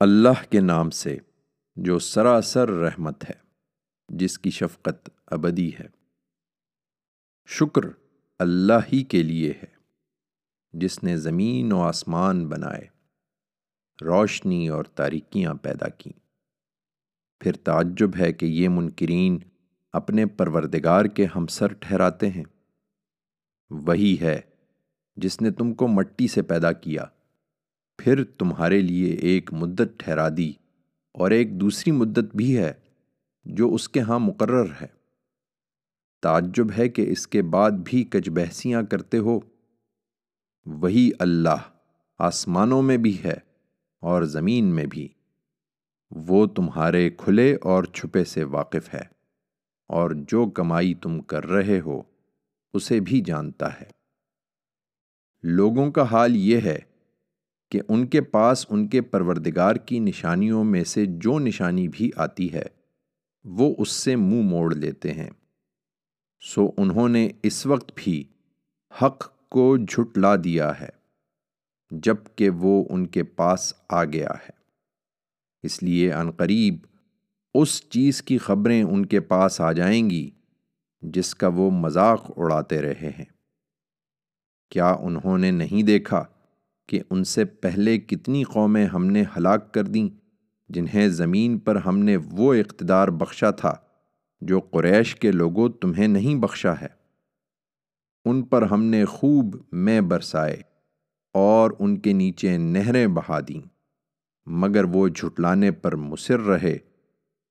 اللہ کے نام سے، جو سراسر رحمت ہے، جس کی شفقت ابدی ہے۔ شکر اللہ ہی کے لیے ہے، جس نے زمین و آسمان بنائے، روشنی اور تاریکیاں پیدا کیں۔ پھر تعجب ہے کہ یہ منکرین اپنے پروردگار کے ہمسر ٹھہراتے ہیں۔ وہی ہے جس نے تم کو مٹی سے پیدا کیا۔ پھر تمہارے لیے ایک مدت ٹھہرا دی، اور ایک دوسری مدت بھی ہے جو اس کے ہاں مقرر ہے۔ تعجب ہے کہ اس کے بعد بھی کچھ بحثیاں کرتے ہو۔ وہی اللہ آسمانوں میں بھی ہے اور زمین میں بھی۔ وہ تمہارے کھلے اور چھپے سے واقف ہے، اور جو کمائی تم کر رہے ہو، اسے بھی جانتا ہے۔ لوگوں کا حال یہ ہے کہ ان کے پاس ان کے پروردگار کی نشانیوں میں سے جو نشانی بھی آتی ہے، وہ اس سے منہ موڑ لیتے ہیں۔ سو انہوں نے اس وقت بھی حق کو جھٹلا دیا ہے، جبکہ وہ ان کے پاس آ گیا ہے۔ اس لیے عنقریب اس چیز کی خبریں ان کے پاس آ جائیں گی، جس کا وہ مذاق اڑاتے رہے ہیں۔ کیا انہوں نے نہیں دیکھا؟ کہ ان سے پہلے کتنی قومیں ہم نے ہلاک کر دیں، جنہیں زمین پر ہم نے وہ اقتدار بخشا تھا جو قریش کے لوگوں تمہیں نہیں بخشا ہے۔ ان پر ہم نے خوب میں برسائے اور ان کے نیچے نہریں بہا دیں، مگر وہ جھٹلانے پر مصر رہے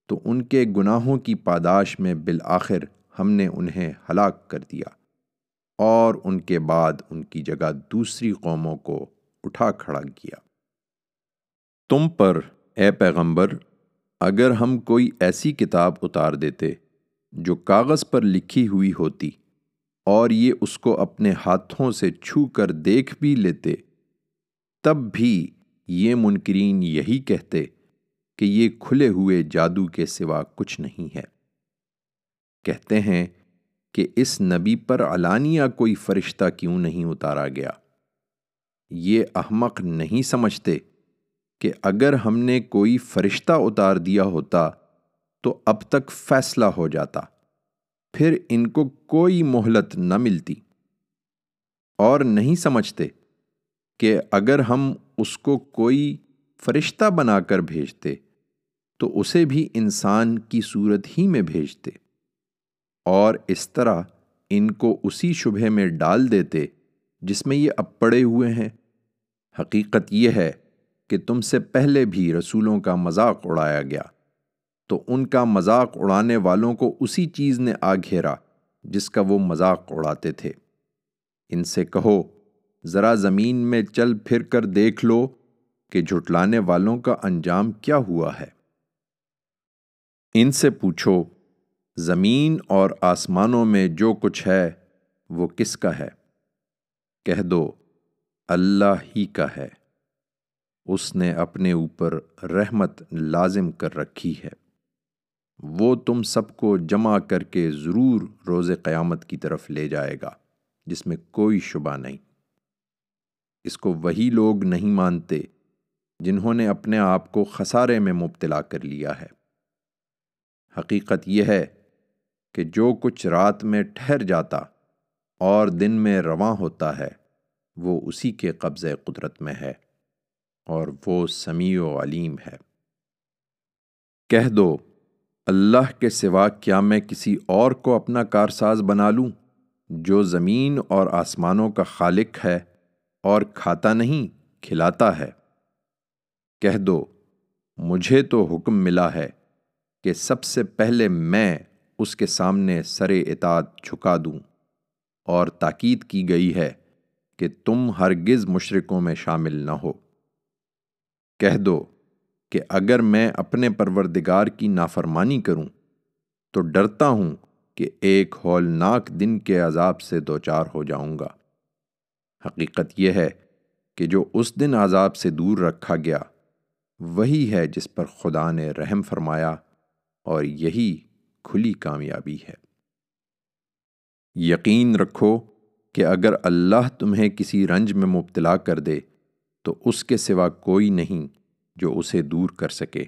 تو ان کے گناہوں کی پاداش میں بالآخر ہم نے انہیں ہلاک کر دیا اور ان کے بعد ان کی جگہ دوسری قوموں کو اٹھا کھڑا کیا۔ تم پر، اے پیغمبر، اگر ہم کوئی ایسی کتاب اتار دیتے جو کاغذ پر لکھی ہوئی ہوتی اور یہ اس کو اپنے ہاتھوں سے چھو کر دیکھ بھی لیتے، تب بھی یہ منکرین یہی کہتے کہ یہ کھلے ہوئے جادو کے سوا کچھ نہیں ہے۔ کہتے ہیں کہ اس نبی پر علانیہ کوئی فرشتہ کیوں نہیں اتارا گیا؟ یہ احمق نہیں سمجھتے کہ اگر ہم نے کوئی فرشتہ اتار دیا ہوتا تو اب تک فیصلہ ہو جاتا، پھر ان کو کوئی مہلت نہ ملتی۔ اور نہیں سمجھتے کہ اگر ہم اس کو کوئی فرشتہ بنا کر بھیجتے تو اسے بھی انسان کی صورت ہی میں بھیجتے اور اس طرح ان کو اسی شبہ میں ڈال دیتے جس میں یہ اب پڑے ہوئے ہیں۔ حقیقت یہ ہے کہ تم سے پہلے بھی رسولوں کا مذاق اڑایا گیا۔ تو ان کا مذاق اڑانے والوں کو اسی چیز نے آ گھیرا جس کا وہ مذاق اڑاتے تھے۔ ان سے کہو، ذرا زمین میں چل پھر کر دیکھ لو کہ جھٹلانے والوں کا انجام کیا ہوا ہے۔ ان سے پوچھو، زمین اور آسمانوں میں جو کچھ ہے وہ کس کا ہے؟ کہہ دو اللہ ہی کا ہے۔ اس نے اپنے اوپر رحمت لازم کر رکھی ہے۔ وہ تم سب کو جمع کر کے ضرور روز قیامت کی طرف لے جائے گا، جس میں کوئی شبہ نہیں۔ اس کو وہی لوگ نہیں مانتے جنہوں نے اپنے آپ کو خسارے میں مبتلا کر لیا ہے۔ حقیقت یہ ہے کہ جو کچھ رات میں ٹھہر جاتا اور دن میں رواں ہوتا ہے وہ اسی کے قبضے قدرت میں ہے اور وہ سمیع و علیم ہے۔ کہہ دو، اللہ کے سوا کیا میں کسی اور کو اپنا کارساز بنا لوں جو زمین اور آسمانوں کا خالق ہے اور کھاتا نہیں، کھلاتا ہے؟ کہہ دو، مجھے تو حکم ملا ہے کہ سب سے پہلے میں اس کے سامنے سر اطاعت جھکا دوں اور تاکید کی گئی ہے کہ تم ہرگز مشرقوں میں شامل نہ ہو۔ کہہ دو کہ اگر میں اپنے پروردگار کی نافرمانی کروں، تو ڈرتا ہوں کہ ایک ہولناک دن کے عذاب سے دوچار ہو جاؤں گا۔ حقیقت یہ ہے کہ جو اس دن عذاب سے دور رکھا گیا، وہی ہے جس پر خدا نے رحم فرمایا اور یہی کھلی کامیابی ہے۔ یقین رکھو کہ اگر اللہ تمہیں کسی رنج میں مبتلا کر دے، تو اس کے سوا کوئی نہیں جو اسے دور کر سکے۔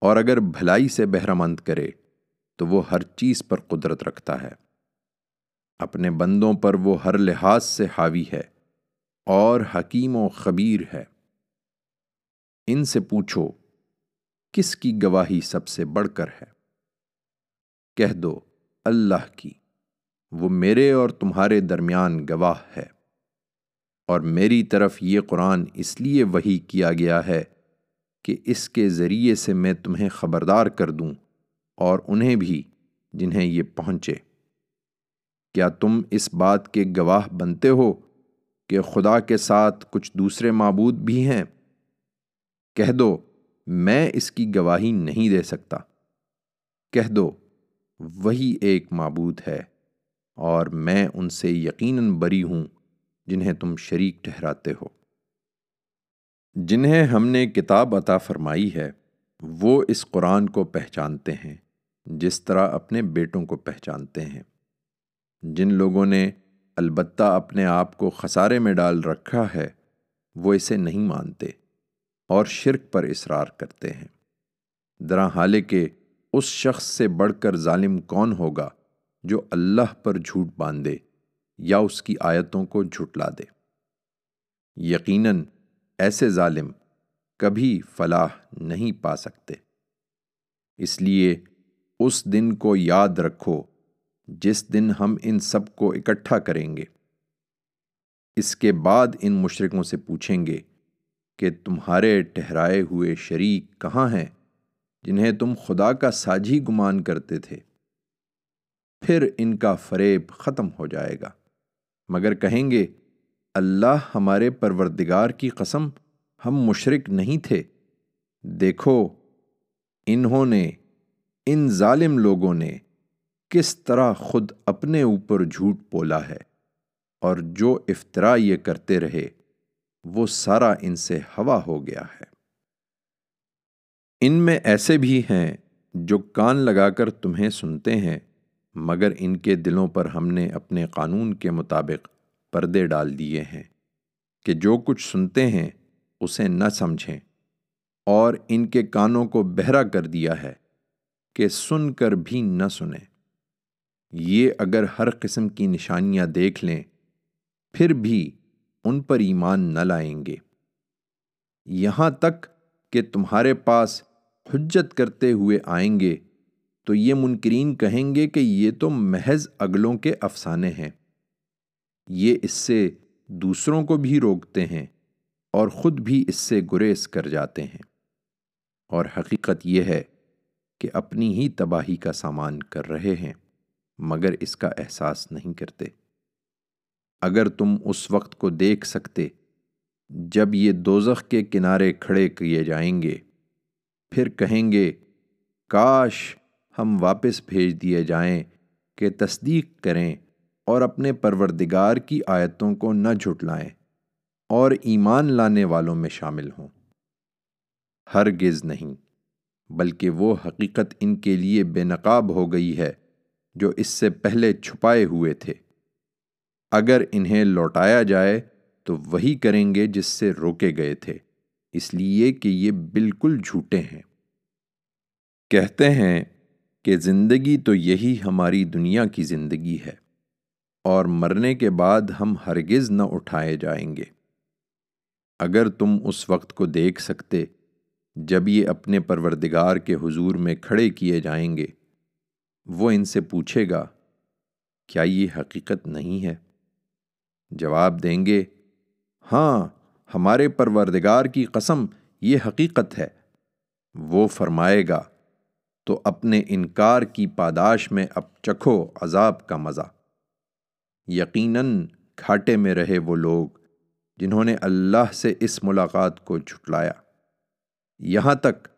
اور اگر بھلائی سے بہرمند کرے، تو وہ ہر چیز پر قدرت رکھتا ہے۔ اپنے بندوں پر وہ ہر لحاظ سے حاوی ہے اور حکیم و خبیر ہے۔ ان سے پوچھو، کس کی گواہی سب سے بڑھ کر ہے؟ کہہ دو، اللہ کی۔ وہ میرے اور تمہارے درمیان گواہ ہے۔ اور میری طرف یہ قرآن اس لیے وہی کیا گیا ہے کہ اس کے ذریعے سے میں تمہیں خبردار کر دوں اور انہیں بھی جنہیں یہ پہنچے۔ کیا تم اس بات کے گواہ بنتے ہو کہ خدا کے ساتھ کچھ دوسرے معبود بھی ہیں؟ کہہ دو، میں اس کی گواہی نہیں دے سکتا۔ کہہ دو، وہی ایک معبود ہے۔ اور میں ان سے یقیناً بری ہوں جنہیں تم شریک ٹھہراتے ہو۔ جنہیں ہم نے کتاب عطا فرمائی ہے، وہ اس قرآن کو پہچانتے ہیں، جس طرح اپنے بیٹوں کو پہچانتے ہیں۔ جن لوگوں نے البتہ اپنے آپ کو خسارے میں ڈال رکھا ہے، وہ اسے نہیں مانتے اور شرک پر اصرار کرتے ہیں۔ درا حال کہ اس شخص سے بڑھ کر ظالم کون ہوگا؟ جو اللہ پر جھوٹ باندھے یا اس کی آیتوں کو جھٹلا دے۔ یقیناً ایسے ظالم کبھی فلاح نہیں پا سکتے۔ اس لیے اس دن کو یاد رکھو جس دن ہم ان سب کو اکٹھا کریں گے۔ اس کے بعد ان مشرقوں سے پوچھیں گے کہ تمہارے ٹہرائے ہوئے شریک کہاں ہیں جنہیں تم خدا کا ساجھی گمان کرتے تھے؟ پھر ان کا فریب ختم ہو جائے گا۔ مگر کہیں گے، اللہ ہمارے پروردگار کی قسم، ہم مشرق نہیں تھے۔ دیکھو، انہوں نے، ان ظالم لوگوں نے کس طرح خود اپنے اوپر جھوٹ بولا ہے۔ اور جو افطرا یہ کرتے رہے، وہ سارا ان سے ہوا ہو گیا ہے۔ ان میں ایسے بھی ہیں جو کان لگا کر تمہیں سنتے ہیں۔ مگر ان کے دلوں پر ہم نے اپنے قانون کے مطابق پردے ڈال دیے ہیں کہ جو کچھ سنتے ہیں اسے نہ سمجھیں اور ان کے کانوں کو بہرا کر دیا ہے کہ سن کر بھی نہ سنیں۔ یہ اگر ہر قسم کی نشانیاں دیکھ لیں، پھر بھی ان پر ایمان نہ لائیں گے۔ یہاں تک کہ تمہارے پاس حجت کرتے ہوئے آئیں گے تو یہ منکرین کہیں گے کہ یہ تو محض اگلوں کے افسانے ہیں۔ یہ اس سے دوسروں کو بھی روکتے ہیں اور خود بھی اس سے گریز کر جاتے ہیں۔ اور حقیقت یہ ہے کہ اپنی ہی تباہی کا سامان کر رہے ہیں، مگر اس کا احساس نہیں کرتے۔ اگر تم اس وقت کو دیکھ سکتے، جب یہ دوزخ کے کنارے کھڑے کیے جائیں گے، پھر کہیں گے، کاش ہم واپس بھیج دیے جائیں کہ تصدیق کریں اور اپنے پروردگار کی آیتوں کو نہ جھٹلائیں اور ایمان لانے والوں میں شامل ہوں۔ ہرگز نہیں، بلکہ وہ حقیقت ان کے لیے بے نقاب ہو گئی ہے جو اس سے پہلے چھپائے ہوئے تھے۔ اگر انہیں لوٹایا جائے تو وہی کریں گے جس سے روکے گئے تھے، اس لیے کہ یہ بالکل جھوٹے ہیں۔ کہتے ہیں کہ زندگی تو یہی ہماری دنیا کی زندگی ہے، اور مرنے کے بعد ہم ہرگز نہ اٹھائے جائیں گے۔ اگر تم اس وقت کو دیکھ سکتے جب یہ اپنے پروردگار کے حضور میں کھڑے کیے جائیں گے، وہ ان سے پوچھے گا، کیا یہ حقیقت نہیں ہے؟ جواب دیں گے ہاں ہمارے پروردگار کی قسم یہ حقیقت ہے۔ وہ فرمائے گا تو اپنے انکار کی پاداش میں اب چکھو عذاب کا مزہ۔ یقیناً کھاٹے میں رہے وہ لوگ جنہوں نے اللہ سے اس ملاقات کو جھٹلایا۔ یہاں تک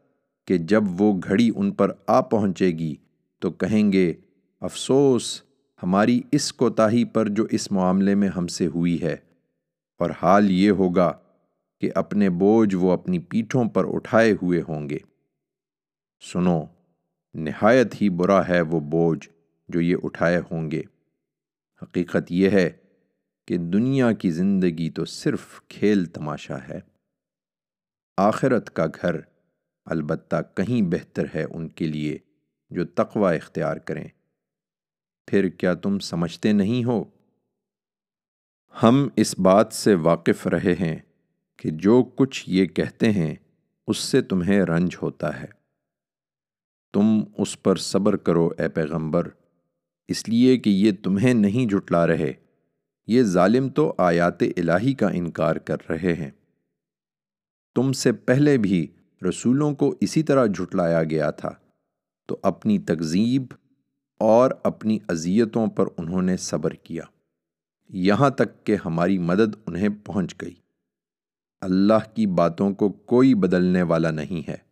کہ جب وہ گھڑی ان پر آ پہنچے گی تو کہیں گے، افسوس، ہماری اس کوتاہی پر جو اس معاملے میں ہم سے ہوئی ہے۔ اور حال یہ ہوگا کہ اپنے بوجھ وہ اپنی پیٹھوں پر اٹھائے ہوئے ہوں گے۔ سنو نہایت ہی برا ہے وہ بوجھ جو یہ اٹھائے ہوں گے۔ حقیقت یہ ہے کہ دنیا کی زندگی تو صرف کھیل تماشا ہے۔ آخرت کا گھر البتہ کہیں بہتر ہے ان کے لیے جو تقوی اختیار کریں۔ پھر کیا تم سمجھتے نہیں ہو؟ ہم اس بات سے واقف رہے ہیں کہ جو کچھ یہ کہتے ہیں اس سے تمہیں رنج ہوتا ہے۔ تم اس پر صبر کرو اے پیغمبر۔ اس لیے کہ یہ تمہیں نہیں جھٹلا رہے۔ یہ ظالم تو آیات الہی کا انکار کر رہے ہیں۔ تم سے پہلے بھی رسولوں کو اسی طرح جھٹلایا گیا تھا۔ تو اپنی تکذیب اور اپنی اذیتوں پر انہوں نے صبر کیا۔ یہاں تک کہ ہماری مدد انہیں پہنچ گئی۔ اللہ کی باتوں کو کوئی بدلنے والا نہیں ہے۔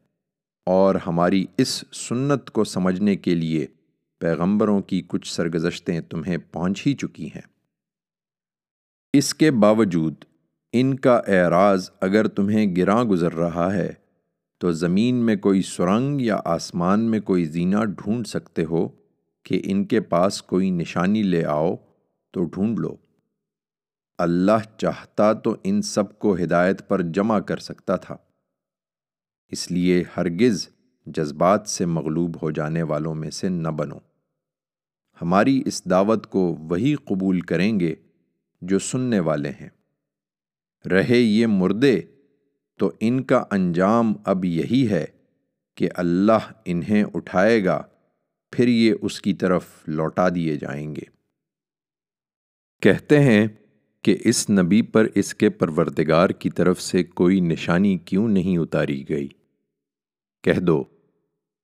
اور ہماری اس سنت کو سمجھنے کے لیے پیغمبروں کی کچھ سرگزشتیں تمہیں پہنچ ہی چکی ہیں۔ اس کے باوجود، ان کا اعراض اگر تمہیں گراں گزر رہا ہے، تو زمین میں کوئی سرنگ یا آسمان میں کوئی زینہ ڈھونڈ سکتے ہو کہ ان کے پاس کوئی نشانی لے آؤ تو ڈھونڈ لو۔ اللہ چاہتا تو ان سب کو ہدایت پر جمع کر سکتا تھا۔ اس لیے ہرگز جذبات سے مغلوب ہو جانے والوں میں سے نہ بنو۔ ہماری اس دعوت کو وہی قبول کریں گے جو سننے والے ہیں۔ رہے یہ مردے، تو ان کا انجام اب یہی ہے کہ اللہ انہیں اٹھائے گا، پھر یہ اس کی طرف لوٹا دیے جائیں گے۔ کہتے ہیں کہ اس نبی پر اس کے پروردگار کی طرف سے کوئی نشانی کیوں نہیں اتاری گئی؟ کہہ دو،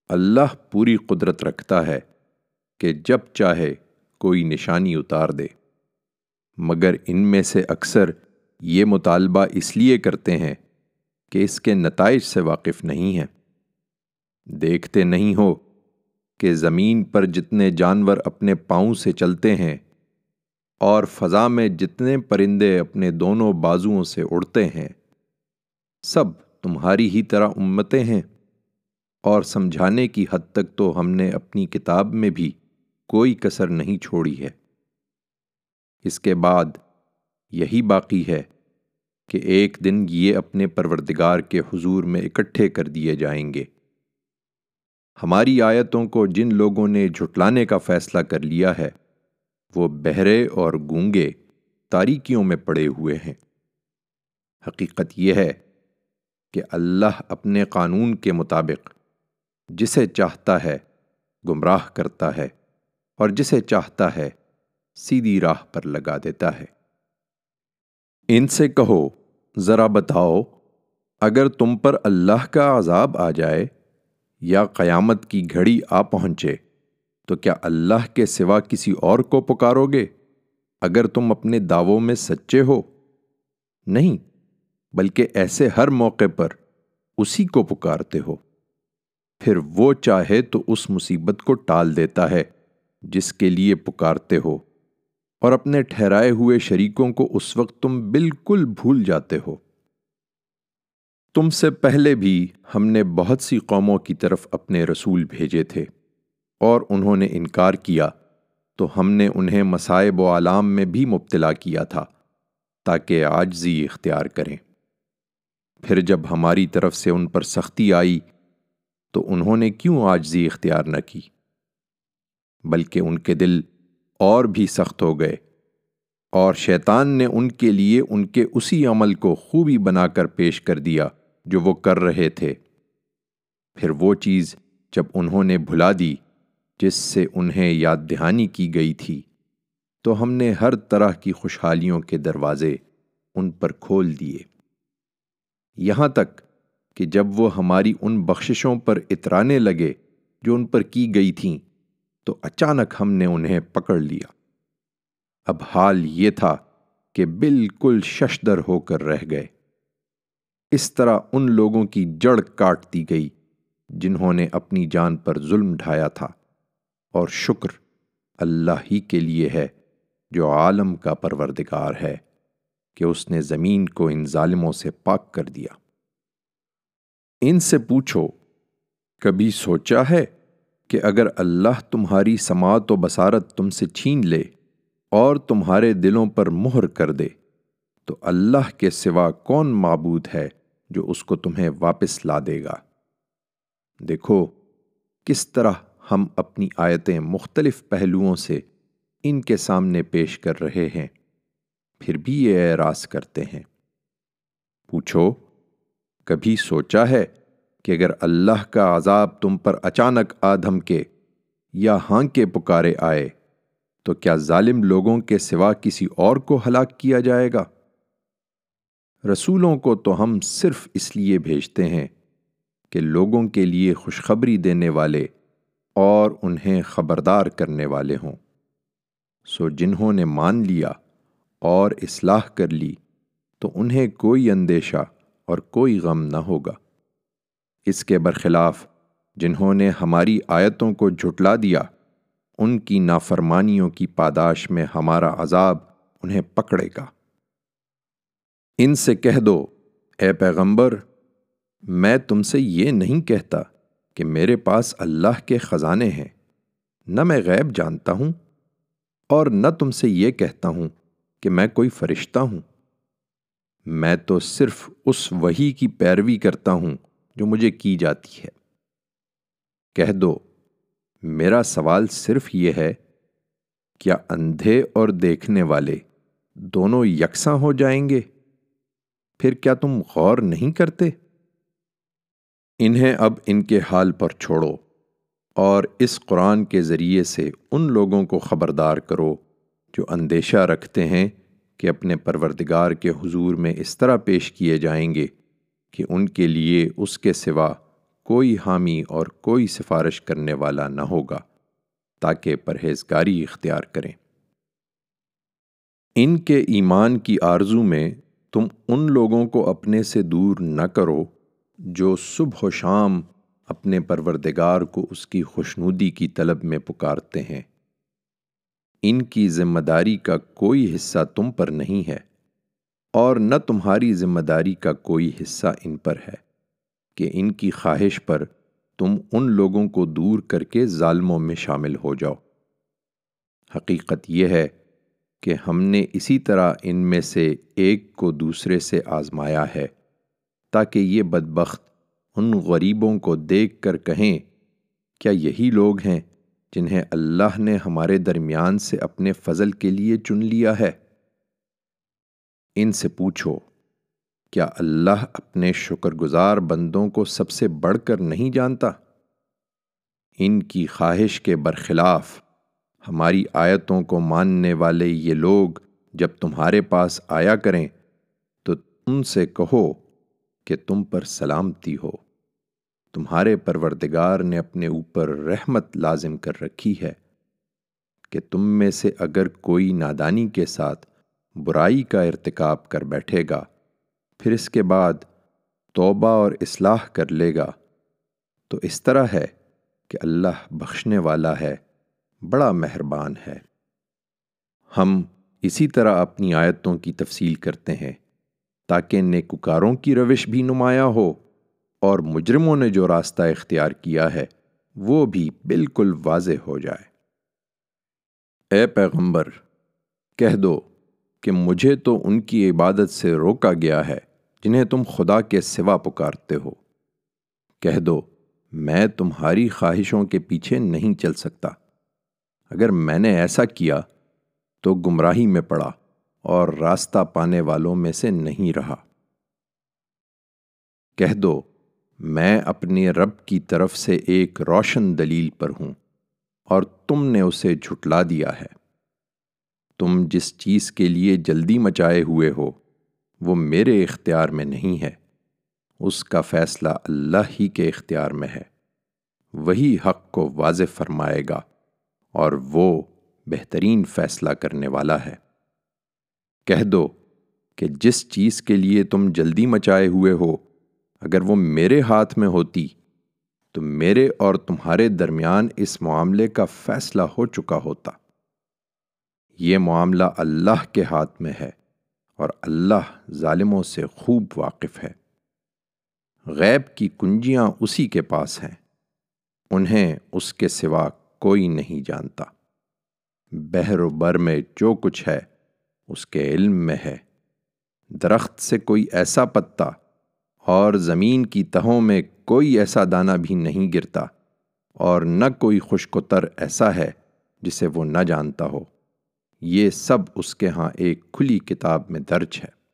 اللہ پوری قدرت رکھتا ہے کہ جب چاہے کوئی نشانی اتار دے۔ مگر ان میں سے اکثر یہ مطالبہ اس لیے کرتے ہیں کہ اس کے نتائج سے واقف نہیں ہیں۔ دیکھتے نہیں ہو کہ زمین پر جتنے جانور اپنے پاؤں سے چلتے ہیں اور فضا میں جتنے پرندے اپنے دونوں بازوؤں سے اڑتے ہیں، سب تمہاری ہی طرح امتیں ہیں۔ اور سمجھانے کی حد تک تو ہم نے اپنی کتاب میں بھی کوئی کسر نہیں چھوڑی ہے۔ اس کے بعد یہی باقی ہے کہ ایک دن یہ اپنے پروردگار کے حضور میں اکٹھے کر دیے جائیں گے۔ ہماری آیتوں کو جن لوگوں نے جھٹلانے کا فیصلہ کر لیا ہے وہ بہرے اور گونگے تاریکیوں میں پڑے ہوئے ہیں۔ حقیقت یہ ہے کہ اللہ اپنے قانون کے مطابق جسے چاہتا ہے گمراہ کرتا ہے اور جسے چاہتا ہے سیدھی راہ پر لگا دیتا ہے۔ ان سے کہو، ذرا بتاؤ، اگر تم پر اللہ کا عذاب آ جائے یا قیامت کی گھڑی آ پہنچے تو کیا اللہ کے سوا کسی اور کو پکارو گے؟ اگر تم اپنے دعووں میں سچے ہو۔ نہیں، بلکہ ایسے ہر موقع پر اسی کو پکارتے ہو۔ پھر وہ چاہے تو اس مصیبت کو ٹال دیتا ہے جس کے لیے پکارتے ہو، اور اپنے ٹھہرائے ہوئے شریکوں کو اس وقت تم بالکل بھول جاتے ہو۔ تم سے پہلے بھی ہم نے بہت سی قوموں کی طرف اپنے رسول بھیجے تھے۔ اور انہوں نے انکار کیا تو ہم نے انہیں مصائب و علام میں بھی مبتلا کیا تھا تاکہ آجزی اختیار کریں۔ پھر جب ہماری طرف سے ان پر سختی آئی تو انہوں نے کیوں آجزی اختیار نہ کی؟ بلکہ ان کے دل اور بھی سخت ہو گئے اور شیطان نے ان کے لیے ان کے اسی عمل کو خوبی بنا کر پیش کر دیا جو وہ کر رہے تھے۔ پھر وہ چیز جب انہوں نے بھلا دی جس سے انہیں یاد دہانی کی گئی تھی، تو ہم نے ہر طرح کی خوشحالیوں کے دروازے ان پر کھول دیے۔ یہاں تک کہ جب وہ ہماری ان بخششوں پر اترانے لگے جو ان پر کی گئی تھیں، تو اچانک ہم نے انہیں پکڑ لیا۔ اب حال یہ تھا کہ بالکل ششدر ہو کر رہ گئے۔ اس طرح ان لوگوں کی جڑ کاٹ دی گئی جنہوں نے اپنی جان پر ظلم ڈھایا تھا۔ اور شکر اللہ ہی کے لیے ہے جو عالم کا پروردگار ہے کہ اس نے زمین کو ان ظالموں سے پاک کر دیا۔ ان سے پوچھو، کبھی سوچا ہے کہ اگر اللہ تمہاری سماعت و بصارت تم سے چھین لے اور تمہارے دلوں پر مہر کر دے، تو اللہ کے سوا کون معبود ہے جو اس کو تمہیں واپس لا دے گا؟ دیکھو، کس طرح ہم اپنی آیتیں مختلف پہلوؤں سے ان کے سامنے پیش کر رہے ہیں، پھر بھی یہ اعراض کرتے ہیں۔ پوچھو، کبھی سوچا ہے کہ اگر اللہ کا عذاب تم پر اچانک آدھم کے یا ہاں کے پکارے آئے، تو کیا ظالم لوگوں کے سوا کسی اور کو ہلاک کیا جائے گا؟ رسولوں کو تو ہم صرف اس لیے بھیجتے ہیں کہ لوگوں کے لیے خوشخبری دینے والے اور انہیں خبردار کرنے والے ہوں۔ سو جنہوں نے مان لیا اور اصلاح کر لی، تو انہیں کوئی اندیشہ اور کوئی غم نہ ہوگا۔ اس کے برخلاف، جنہوں نے ہماری آیتوں کو جھٹلا دیا، ان کی نافرمانیوں کی پاداش میں ہمارا عذاب انہیں پکڑے گا۔ ان سے کہہ دو، اے پیغمبر، میں تم سے یہ نہیں کہتا کہ میرے پاس اللہ کے خزانے ہیں۔ نہ میں غیب جانتا ہوں اور نہ تم سے یہ کہتا ہوں کہ میں کوئی فرشتہ ہوں۔ میں تو صرف اس وہی کی پیروی کرتا ہوں جو مجھے کی جاتی ہے۔ کہہ دو، میرا سوال صرف یہ ہے، کیا اندھے اور دیکھنے والے دونوں یکساں ہو جائیں گے؟ پھر کیا تم غور نہیں کرتے؟ انہیں اب ان کے حال پر چھوڑو اور اس قرآن کے ذریعے سے ان لوگوں کو خبردار کرو جو اندیشہ رکھتے ہیں کہ اپنے پروردگار کے حضور میں اس طرح پیش کیے جائیں گے کہ ان کے لیے اس کے سوا کوئی حامی اور کوئی سفارش کرنے والا نہ ہوگا تاکہ پرہیزگاری اختیار کریں۔ ان کے ایمان کی آرزو میں تم ان لوگوں کو اپنے سے دور نہ کرو جو صبح و شام اپنے پروردگار کو اس کی خوشنودی کی طلب میں پکارتے ہیں۔ ان کی ذمہ داری کا کوئی حصہ تم پر نہیں ہے اور نہ تمہاری ذمہ داری کا کوئی حصہ ان پر ہے کہ ان کی خواہش پر تم ان لوگوں کو دور کر کے ظالموں میں شامل ہو جاؤ۔ حقیقت یہ ہے کہ ہم نے اسی طرح ان میں سے ایک کو دوسرے سے آزمایا ہے۔ تاکہ یہ بدبخت ان غریبوں کو دیکھ کر کہیں، کیا یہی لوگ ہیں جنہیں اللہ نے ہمارے درمیان سے اپنے فضل کے لیے چن لیا ہے؟ ان سے پوچھو، کیا اللہ اپنے شکر گزار بندوں کو سب سے بڑھ کر نہیں جانتا؟ ان کی خواہش کے برخلاف ہماری آیتوں کو ماننے والے یہ لوگ جب تمہارے پاس آیا کریں تو ان سے کہو کہ تم پر سلامتی ہو۔ تمہارے پروردگار نے اپنے اوپر رحمت لازم کر رکھی ہے کہ تم میں سے اگر کوئی نادانی کے ساتھ برائی کا ارتکاب کر بیٹھے گا، پھر اس کے بعد توبہ اور اصلاح کر لے گا۔ تو اس طرح ہے کہ اللہ بخشنے والا ہے، بڑا مہربان ہے۔ ہم اسی طرح اپنی آیتوں کی تفصیل کرتے ہیں۔ تاکہ نیکوکاروں کی روش بھی نمایاں ہو اور مجرموں نے جو راستہ اختیار کیا ہے، وہ بھی بالکل واضح ہو جائے۔ اے پیغمبر، کہہ دو کہ مجھے تو ان کی عبادت سے روکا گیا ہے جنہیں تم خدا کے سوا پکارتے ہو۔ کہہ دو، میں تمہاری خواہشوں کے پیچھے نہیں چل سکتا۔ اگر میں نے ایسا کیا تو گمراہی میں پڑا۔ اور راستہ پانے والوں میں سے نہیں رہا۔ کہہ دو، میں اپنے رب کی طرف سے ایک روشن دلیل پر ہوں اور تم نے اسے جھٹلا دیا ہے۔ تم جس چیز کے لیے جلدی مچائے ہوئے ہو، وہ میرے اختیار میں نہیں ہے۔ اس کا فیصلہ اللہ ہی کے اختیار میں ہے۔ وہی حق کو واضح فرمائے گا اور وہ بہترین فیصلہ کرنے والا ہے۔ کہہ دو کہ جس چیز کے لیے تم جلدی مچائے ہوئے ہو، اگر وہ میرے ہاتھ میں ہوتی، تو میرے اور تمہارے درمیان اس معاملے کا فیصلہ ہو چکا ہوتا۔ یہ معاملہ اللہ کے ہاتھ میں ہے اور اللہ ظالموں سے خوب واقف ہے۔ غیب کی کنجیاں اسی کے پاس ہیں، انہیں اس کے سوا کوئی نہیں جانتا۔ بحر و بر میں جو کچھ ہے اس کے علم میں ہے۔ درخت سے کوئی ایسا پتا اور زمین کی تہوں میں کوئی ایسا دانہ بھی نہیں گرتا اور نہ کوئی خشک تر ایسا ہے جسے وہ نہ جانتا ہو۔ یہ سب اس کے ہاں ایک کھلی کتاب میں درج ہے۔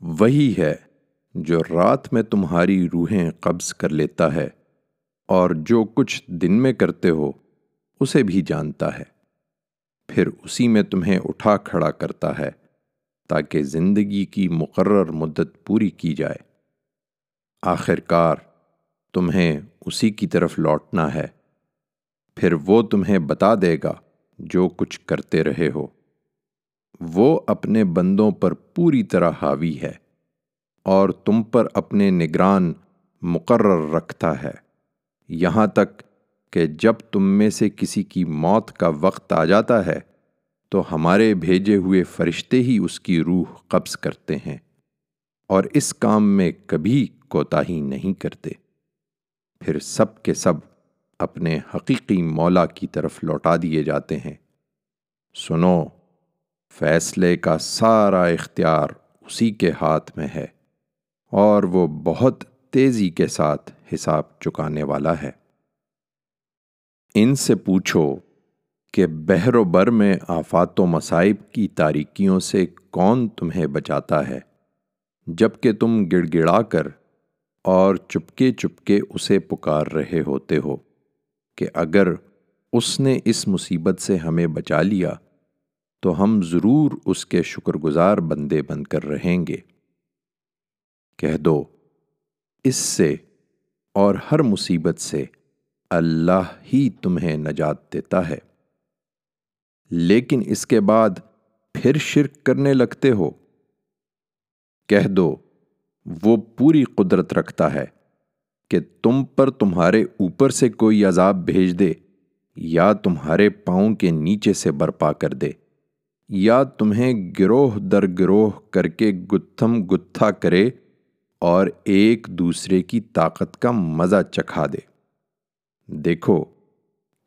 وہی ہے جو رات میں تمہاری روحیں قبض کر لیتا ہے اور جو کچھ دن میں کرتے ہو اسے بھی جانتا ہے۔ پھر اسی میں تمہیں اٹھا کھڑا کرتا ہے تاکہ زندگی کی مقرر مدت پوری کی جائے۔ آخر کار تمہیں اسی کی طرف لوٹنا ہے۔ پھر وہ تمہیں بتا دے گا جو کچھ کرتے رہے ہو۔ وہ اپنے بندوں پر پوری طرح حاوی ہے اور تم پر اپنے نگران مقرر رکھتا ہے۔ یہاں تک کہ جب تم میں سے کسی کی موت کا وقت آ جاتا ہے، تو ہمارے بھیجے ہوئے فرشتے ہی اس کی روح قبض کرتے ہیں، اور اس کام میں کبھی کوتاہی نہیں کرتے۔ پھر سب کے سب اپنے حقیقی مولا کی طرف لوٹا دیے جاتے ہیں۔ سنو، فیصلے کا سارا اختیار اسی کے ہاتھ میں ہے، اور وہ بہت تیزی کے ساتھ حساب چکانے والا ہے۔ ان سے پوچھو کہ بحر و بر میں آفات و مصائب کی تاریکیوں سے کون تمہیں بچاتا ہے جبکہ تم گڑ گڑا کر اور چپکے چپکے اسے پکار رہے ہوتے ہو کہ اگر اس نے اس مصیبت سے ہمیں بچا لیا، تو ہم ضرور اس کے شکر گزار بندے بن کر رہیں گے۔ کہہ دو، اس سے اور ہر مصیبت سے اللہ ہی تمہیں نجات دیتا ہے۔ لیکن اس کے بعد پھر شرک کرنے لگتے ہو۔ کہہ دو، وہ پوری قدرت رکھتا ہے کہ تم پر تمہارے اوپر سے کوئی عذاب بھیج دے، یا تمہارے پاؤں کے نیچے سے برپا کر دے، یا تمہیں گروہ در گروہ کر کے گتھم گتھا کرے اور ایک دوسرے کی طاقت کا مزہ چکھا دے۔ دیکھو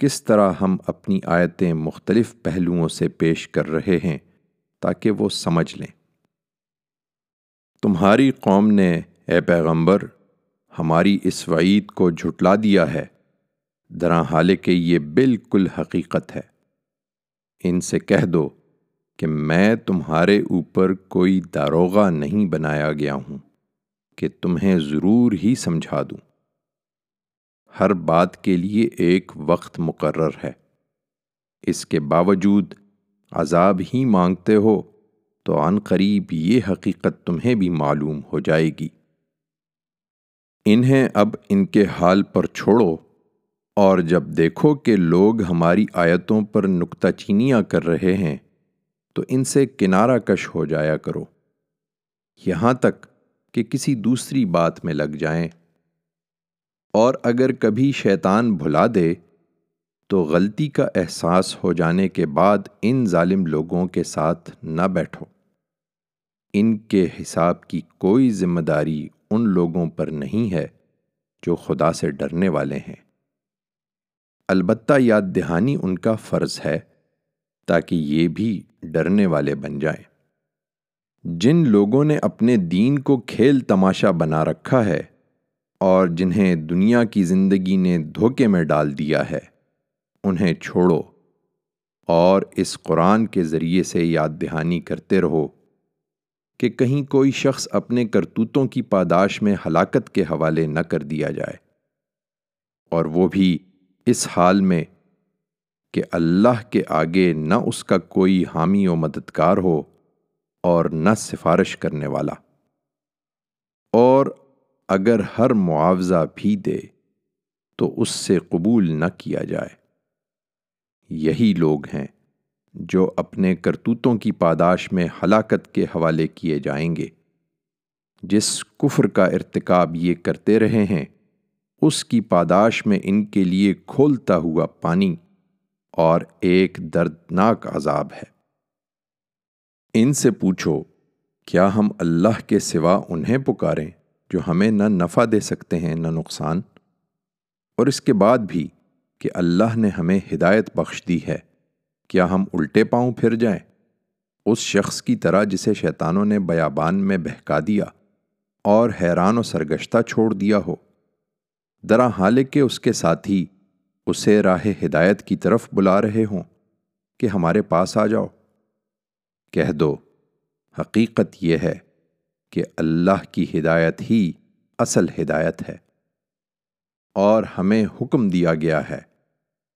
کس طرح ہم اپنی آیتیں مختلف پہلوؤں سے پیش کر رہے ہیں تاکہ وہ سمجھ لیں۔ تمہاری قوم نے، اے پیغمبر، ہماری اس وعید کو جھٹلا دیا ہے۔ درا حال کہ یہ بالکل حقیقت ہے۔ ان سے کہہ دو کہ میں تمہارے اوپر کوئی داروغہ نہیں بنایا گیا ہوں، کہ تمہیں ضرور ہی سمجھا دوں۔ ہر بات کے لیے ایک وقت مقرر ہے۔ اس کے باوجود عذاب ہی مانگتے ہو تو عن قریب یہ حقیقت تمہیں بھی معلوم ہو جائے گی۔ انہیں اب ان کے حال پر چھوڑو اور جب دیکھو کہ لوگ ہماری آیتوں پر نکتہ چینیاں کر رہے ہیں تو ان سے کنارہ کش ہو جایا کرو۔ یہاں تک کہ کسی دوسری بات میں لگ جائیں۔ اور اگر کبھی شیطان بھلا دے، تو غلطی کا احساس ہو جانے کے بعد ان ظالم لوگوں کے ساتھ نہ بیٹھو۔ ان کے حساب کی کوئی ذمہ داری ان لوگوں پر نہیں ہے جو خدا سے ڈرنے والے ہیں۔ البتہ یاد دہانی ان کا فرض ہے تاکہ یہ بھی ڈرنے والے بن جائیں۔ جن لوگوں نے اپنے دین کو کھیل تماشا بنا رکھا ہے اور جنہیں دنیا کی زندگی نے دھوکے میں ڈال دیا ہے، انہیں چھوڑو اور اس قرآن کے ذریعے سے یاد دہانی کرتے رہو کہ کہیں کوئی شخص اپنے کرتوتوں کی پاداش میں ہلاکت کے حوالے نہ کر دیا جائے۔ اور وہ بھی اس حال میں کہ اللہ کے آگے نہ اس کا کوئی حامی و مددگار ہو اور نہ سفارش کرنے والا۔ اور اگر ہر معاوضہ بھی دے، تو اس سے قبول نہ کیا جائے۔ یہی لوگ ہیں جو اپنے کرتوتوں کی پاداش میں ہلاکت کے حوالے کیے جائیں گے۔ جس کفر کا ارتکاب یہ کرتے رہے ہیں، اس کی پاداش میں ان کے لیے کھولتا ہوا پانی اور ایک دردناک عذاب ہے۔ ان سے پوچھو، کیا ہم اللہ کے سوا انہیں پکاریں؟ جو ہمیں نہ نفع دے سکتے ہیں، نہ نقصان۔ اور اس کے بعد بھی کہ اللہ نے ہمیں ہدایت بخش دی ہے، کیا ہم الٹے پاؤں پھر جائیں؟ اس شخص کی طرح جسے شیطانوں نے بیابان میں بہکا دیا اور حیران و سرگشتہ چھوڑ دیا ہو۔ درا حال کے اس کے ساتھی اسے راہ ہدایت کی طرف بلا رہے ہوں کہ ہمارے پاس آ جاؤ۔ کہہ دو، حقیقت یہ ہے کہ اللہ کی ہدایت ہی اصل ہدایت ہے۔ اور ہمیں حکم دیا گیا ہے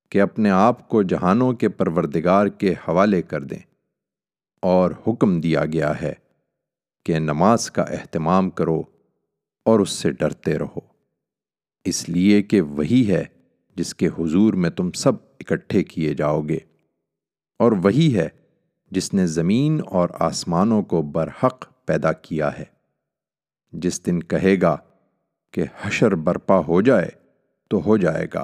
کہ اپنے آپ کو جہانوں کے پروردگار کے حوالے کر دیں۔ اور حکم دیا گیا ہے کہ نماز کا اہتمام کرو اور اس سے ڈرتے رہو۔ اس لیے کہ وہی ہے جس کے حضور میں تم سب اکٹھے کیے جاؤ گے۔ اور وہی ہے جس نے زمین اور آسمانوں کو برحق پیدا کیا ہے۔ جس دن کہے گا کہ حشر برپا ہو جائے تو ہو جائے گا۔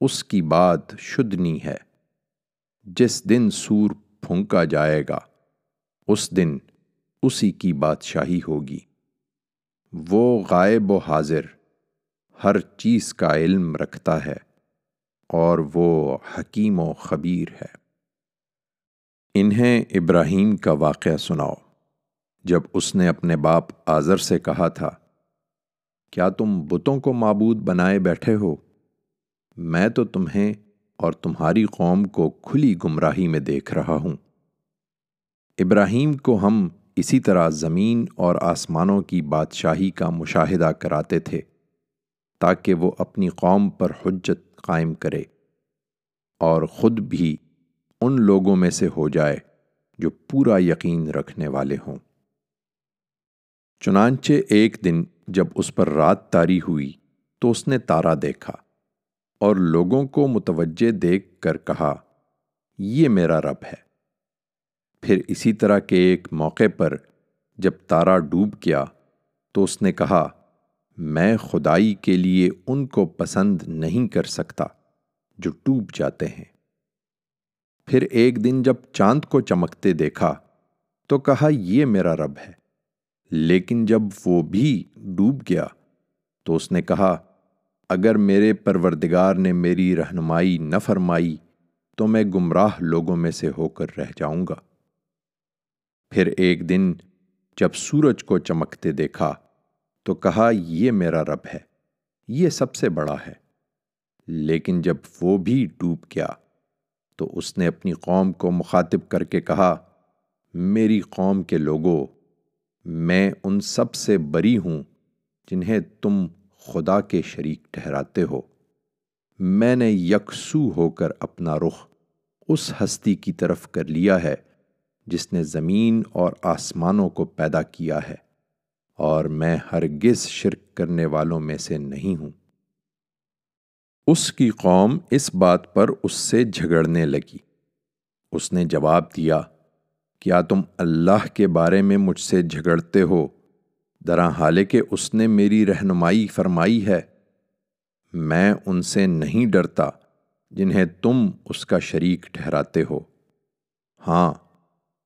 اس کی بات شدنی ہے۔ جس دن سور پھونکا جائے گا، اس دن اسی کی بادشاہی ہوگی۔ وہ غائب و حاضر ہر چیز کا علم رکھتا ہے اور وہ حکیم و خبیر ہے۔ انہیں ابراہیم کا واقعہ سناؤ۔ جب اس نے اپنے باپ آذر سے کہا تھا، کیا تم بتوں کو معبود بنائے بیٹھے ہو؟ میں تو تمہیں اور تمہاری قوم کو کھلی گمراہی میں دیکھ رہا ہوں۔ ابراہیم کو ہم اسی طرح زمین اور آسمانوں کی بادشاہی کا مشاہدہ کراتے تھے، تاکہ وہ اپنی قوم پر حجت قائم کرے اور خود بھی ان لوگوں میں سے ہو جائے جو پورا یقین رکھنے والے ہوں۔ چنانچہ ایک دن جب اس پر رات تاری ہوئی تو اس نے تارا دیکھا اور لوگوں کو متوجہ دیکھ کر کہا، یہ میرا رب ہے۔ پھر اسی طرح کے ایک موقع پر جب تارا ڈوب گیا تو اس نے کہا، میں خدائی کے لیے ان کو پسند نہیں کر سکتا جو ڈوب جاتے ہیں۔ پھر ایک دن جب چاند کو چمکتے دیکھا تو کہا، یہ میرا رب ہے۔ لیکن جب وہ بھی ڈوب گیا تو اس نے کہا، اگر میرے پروردگار نے میری رہنمائی نہ فرمائی تو میں گمراہ لوگوں میں سے ہو کر رہ جاؤں گا۔ پھر ایک دن جب سورج کو چمکتے دیکھا تو کہا، یہ میرا رب ہے، یہ سب سے بڑا ہے۔ لیکن جب وہ بھی ڈوب گیا تو اس نے اپنی قوم کو مخاطب کر کے کہا، میری قوم کے لوگوں میں ان سب سے بری ہوں جنہیں تم خدا کے شریک ٹھہراتے ہو۔ میں نے یکسو ہو کر اپنا رخ اس ہستی کی طرف کر لیا ہے جس نے زمین اور آسمانوں کو پیدا کیا ہے، اور میں ہرگز شرک کرنے والوں میں سے نہیں ہوں۔ اس کی قوم اس بات پر اس سے جھگڑنے لگی۔ اس نے جواب دیا کیا تم اللہ کے بارے میں مجھ سے جھگڑتے ہو؟ درا حال کہ اس نے میری رہنمائی فرمائی ہے۔ میں ان سے نہیں ڈرتا جنہیں تم اس کا شریک ٹھہراتے ہو۔ ہاں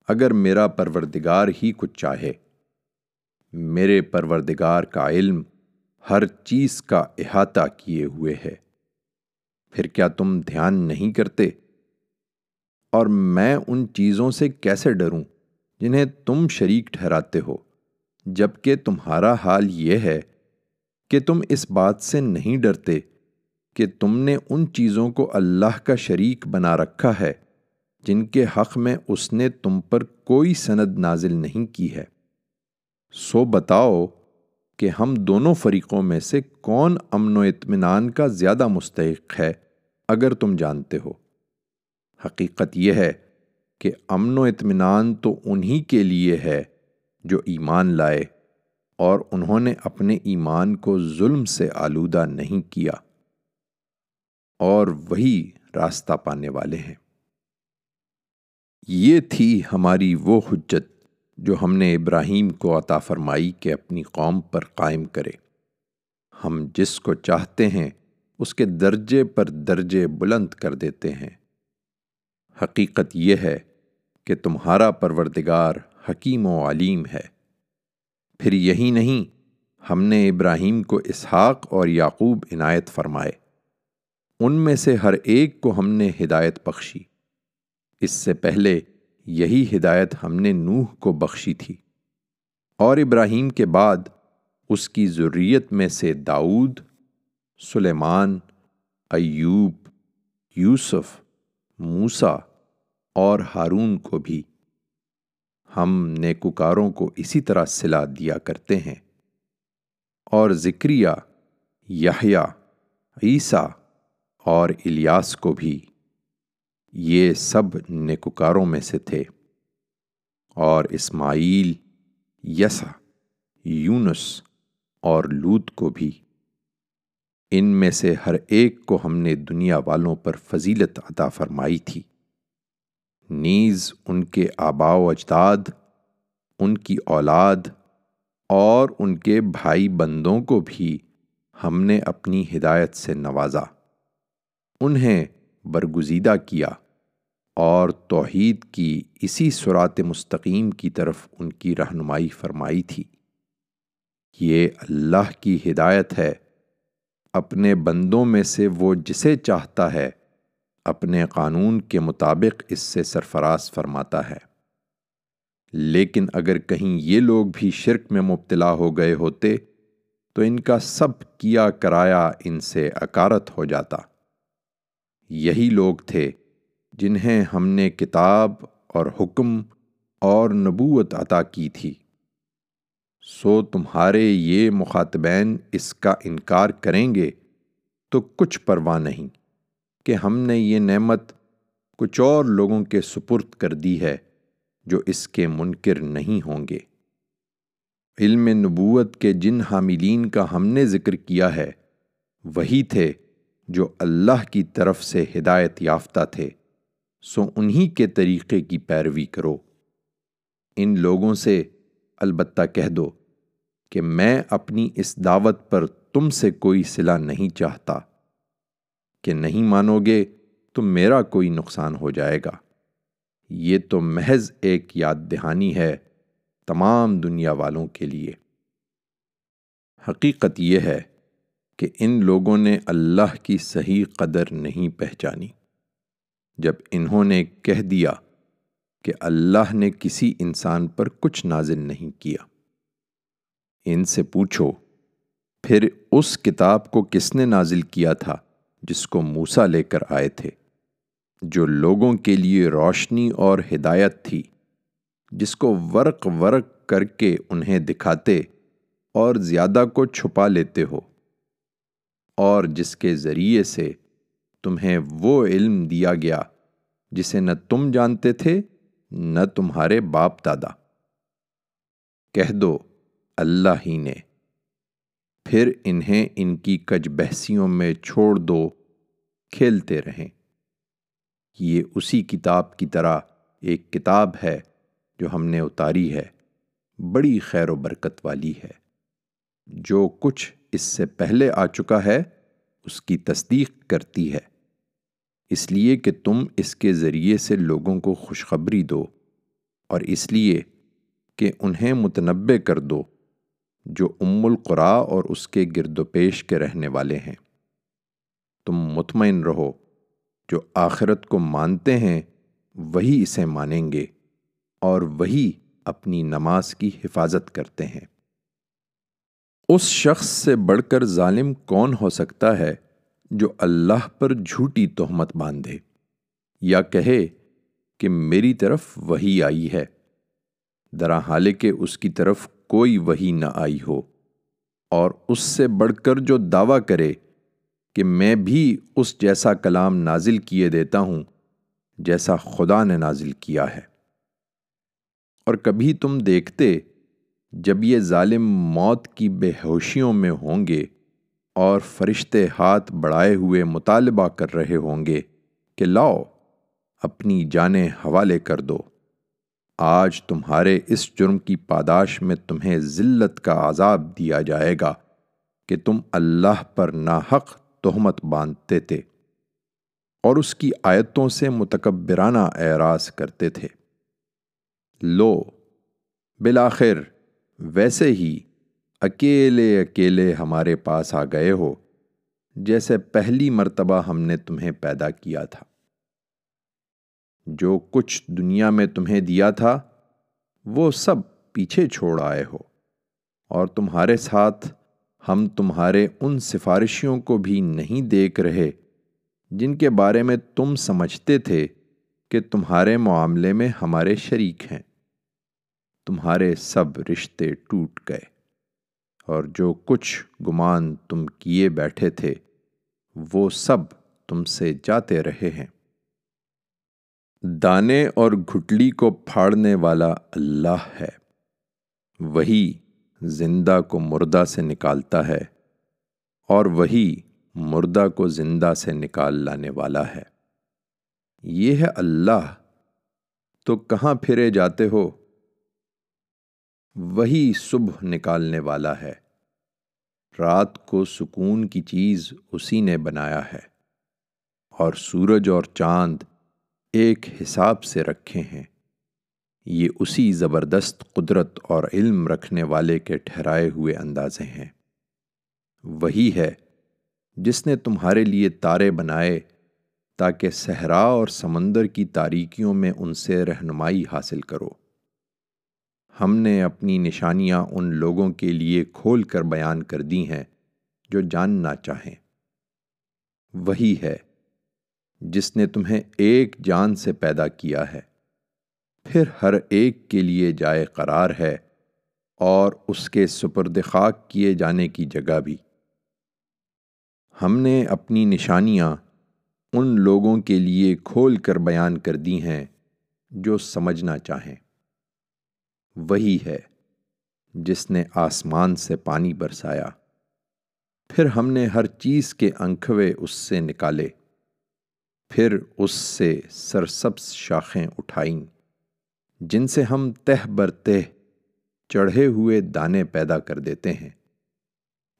اگر میرا پروردگار ہی کچھ چاہے۔ میرے پروردگار کا علم ہر چیز کا احاطہ کیے ہوئے ہے۔ پھر کیا تم دھیان نہیں کرتے؟ اور میں ان چیزوں سے کیسے ڈروں جنہیں تم شریک ٹھہراتے ہو؟ جبکہ تمہارا حال یہ ہے کہ تم اس بات سے نہیں ڈرتے کہ تم نے ان چیزوں کو اللہ کا شریک بنا رکھا ہے جن کے حق میں اس نے تم پر کوئی سند نازل نہیں کی ہے۔ سو بتاؤ کہ ہم دونوں فریقوں میں سے کون امن و اطمینان کا زیادہ مستحق ہے اگر تم جانتے ہو۔ حقیقت یہ ہے کہ امن و اطمینان تو انہی کے لیے ہے جو ایمان لائے اور انہوں نے اپنے ایمان کو ظلم سے آلودہ نہیں کیا اور وہی راستہ پانے والے ہیں۔ یہ تھی ہماری وہ حجت جو ہم نے ابراہیم کو عطا فرمائی کہ اپنی قوم پر قائم کرے۔ ہم جس کو چاہتے ہیں اس کے درجے پر درجے بلند کر دیتے ہیں۔ حقیقت یہ ہے کہ تمہارا پروردگار حکیم و علیم ہے۔ پھر یہی نہیں، ہم نے ابراہیم کو اسحاق اور یعقوب عنایت فرمائے۔ ان میں سے ہر ایک کو ہم نے ہدایت بخشی۔ اس سے پہلے یہی ہدایت ہم نے نوح کو بخشی تھی۔ اور ابراہیم کے بعد اس کی ضروریت میں سے داؤد، سلیمان، ایوب، یوسف موسا اور ہارون کو بھی۔ ہم نیکوکاروں کو اسی طرح صلا دیا کرتے ہیں۔ اور ذکریہ یحییٰ، عیسیٰ اور الیاس کو بھی۔ یہ سب نیکوکاروں میں سے تھے۔ اور اسماعیل یسا یونس اور لوت کو بھی۔ ان میں سے ہر ایک کو ہم نے دنیا والوں پر فضیلت عطا فرمائی تھی۔ نیز ان کے آبا و اجداد، ان کی اولاد اور ان کے بھائی بندوں کو بھی ہم نے اپنی ہدایت سے نوازا۔ انہیں برگزیدہ کیا اور توحید کی اسی سرات مستقیم کی طرف ان کی رہنمائی فرمائی تھی۔ یہ اللہ کی ہدایت ہے اپنے بندوں میں سے وہ جسے چاہتا ہے، اپنے قانون کے مطابق اس سے سرفراز فرماتا ہے۔ لیکن اگر کہیں یہ لوگ بھی شرک میں مبتلا ہو گئے ہوتے، تو ان کا سب کیا کرایا ان سے اکارت ہو جاتا۔ یہی لوگ تھے جنہیں ہم نے کتاب اور حکم اور نبوت عطا کی تھی۔ سو تمہارے یہ مخاطبین اس کا انکار کریں گے تو کچھ پرواہ نہیں کہ ہم نے یہ نعمت کچھ اور لوگوں کے سپرد کر دی ہے جو اس کے منکر نہیں ہوں گے۔ علم نبوت کے جن حاملین کا ہم نے ذکر کیا ہے، وہی تھے جو اللہ کی طرف سے ہدایت یافتہ تھے۔ سو انہی کے طریقے کی پیروی کرو۔ ان لوگوں سے البتہ کہہ دو کہ میں اپنی اس دعوت پر تم سے کوئی صلہ نہیں چاہتا۔ کہ نہیں مانو گے تو میرا کوئی نقصان ہو جائے گا۔ یہ تو محض ایک یاد دہانی ہے تمام دنیا والوں کے لیے۔ حقیقت یہ ہے کہ ان لوگوں نے اللہ کی صحیح قدر نہیں پہچانی۔ جب انہوں نے کہہ دیا کہ اللہ نے کسی انسان پر کچھ نازل نہیں کیا۔ ان سے پوچھو، پھر اس کتاب کو کس نے نازل کیا تھا جس کو موسا لے کر آئے تھے، جو لوگوں کے لیے روشنی اور ہدایت تھی، جس کو ورق ورق کر کے انہیں دکھاتے اور زیادہ کو چھپا لیتے ہو؟ اور جس کے ذریعے سے تمہیں وہ علم دیا گیا جسے نہ تم جانتے تھے نہ تمہارے باپ دادا۔ کہہ دو اللہ ہی نے۔ پھر انہیں ان کی کج بحثیوں میں چھوڑ دو، کھیلتے رہیں۔ یہ اسی کتاب کی طرح ایک کتاب ہے جو ہم نے اتاری ہے، بڑی خیر و برکت والی ہے۔ جو کچھ اس سے پہلے آ چکا ہے، اس کی تصدیق کرتی ہے۔ اس لیے کہ تم اس کے ذریعے سے لوگوں کو خوشخبری دو اور اس لیے کہ انہیں متنبع کر دو جو ام القرا اور اس کے گرد و پیش کے رہنے والے ہیں۔ تم مطمئن رہو، جو آخرت کو مانتے ہیں، وہی اسے مانیں گے اور وہی اپنی نماز کی حفاظت کرتے ہیں۔ اس شخص سے بڑھ کر ظالم کون ہو سکتا ہے؟ جو اللہ پر جھوٹی تہمت باندھے یا کہے کہ میری طرف وہی آئی ہے درا حال کہ اس کی طرف کوئی وہی نہ آئی ہو، اور اس سے بڑھ کر جو دعویٰ کرے کہ میں بھی اس جیسا کلام نازل کیے دیتا ہوں جیسا خدا نے نازل کیا ہے۔ اور کبھی تم دیکھتے جب یہ ظالم موت کی بے ہوشیوں میں ہوں گے اور فرشتے ہاتھ بڑھائے ہوئے مطالبہ کر رہے ہوں گے کہ لاؤ، اپنی جانیں حوالے کر دو۔ آج تمہارے اس جرم کی پاداش میں تمہیں ذلت کا عذاب دیا جائے گا کہ تم اللہ پر ناحق تہمت باندھتے تھے اور اس کی آیتوں سے متکبرانہ اعراض کرتے تھے۔ لو، بالآخر ویسے ہی اکیلے اکیلے ہمارے پاس آ گئے ہو، جیسے پہلی مرتبہ ہم نے تمہیں پیدا کیا تھا۔ جو کچھ دنیا میں تمہیں دیا تھا، وہ سب پیچھے چھوڑ آئے ہو، اور تمہارے ساتھ ہم تمہارے ان سفارشیوں کو بھی نہیں دیکھ رہے جن کے بارے میں تم سمجھتے تھے کہ تمہارے معاملے میں ہمارے شریک ہیں۔ تمہارے سب رشتے ٹوٹ گئے۔ اور جو کچھ گمان تم کیے بیٹھے تھے، وہ سب تم سے جاتے رہے ہیں۔ دانے اور گھٹلی کو پھاڑنے والا اللہ ہے۔ وہی زندہ کو مردہ سے نکالتا ہے اور وہی مردہ کو زندہ سے نکال لانے والا ہے۔ یہ ہے اللہ۔ تو کہاں پھرے جاتے ہو؟ وہی صبح نکالنے والا ہے۔ رات کو سکون کی چیز اسی نے بنایا ہے۔ اور سورج اور چاند ایک حساب سے رکھے ہیں۔ یہ اسی زبردست قدرت اور علم رکھنے والے کے ٹھہرائے ہوئے اندازے ہیں۔ وہی ہے جس نے تمہارے لیے تارے بنائے تاکہ صحرا اور سمندر کی تاریکیوں میں ان سے رہنمائی حاصل کرو۔ ہم نے اپنی نشانیاں ان لوگوں کے لیے کھول کر بیان کر دی ہیں جو جاننا چاہیں۔ وہی ہے جس نے تمہیں ایک جان سے پیدا کیا ہے۔ پھر ہر ایک کے لیے جائے قرار ہے اور اس کے سپرد خاک کیے جانے کی جگہ بھی۔ ہم نے اپنی نشانیاں ان لوگوں کے لیے کھول کر بیان کر دی ہیں جو سمجھنا چاہیں۔ وہی ہے جس نے آسمان سے پانی برسایا۔ پھر ہم نے ہر چیز کے انکھوے اس سے نکالے۔ پھر اس سے سرسبس شاخیں اٹھائیں۔ جن سے ہم تہ بر تہ چڑھے ہوئے دانے پیدا کر دیتے ہیں۔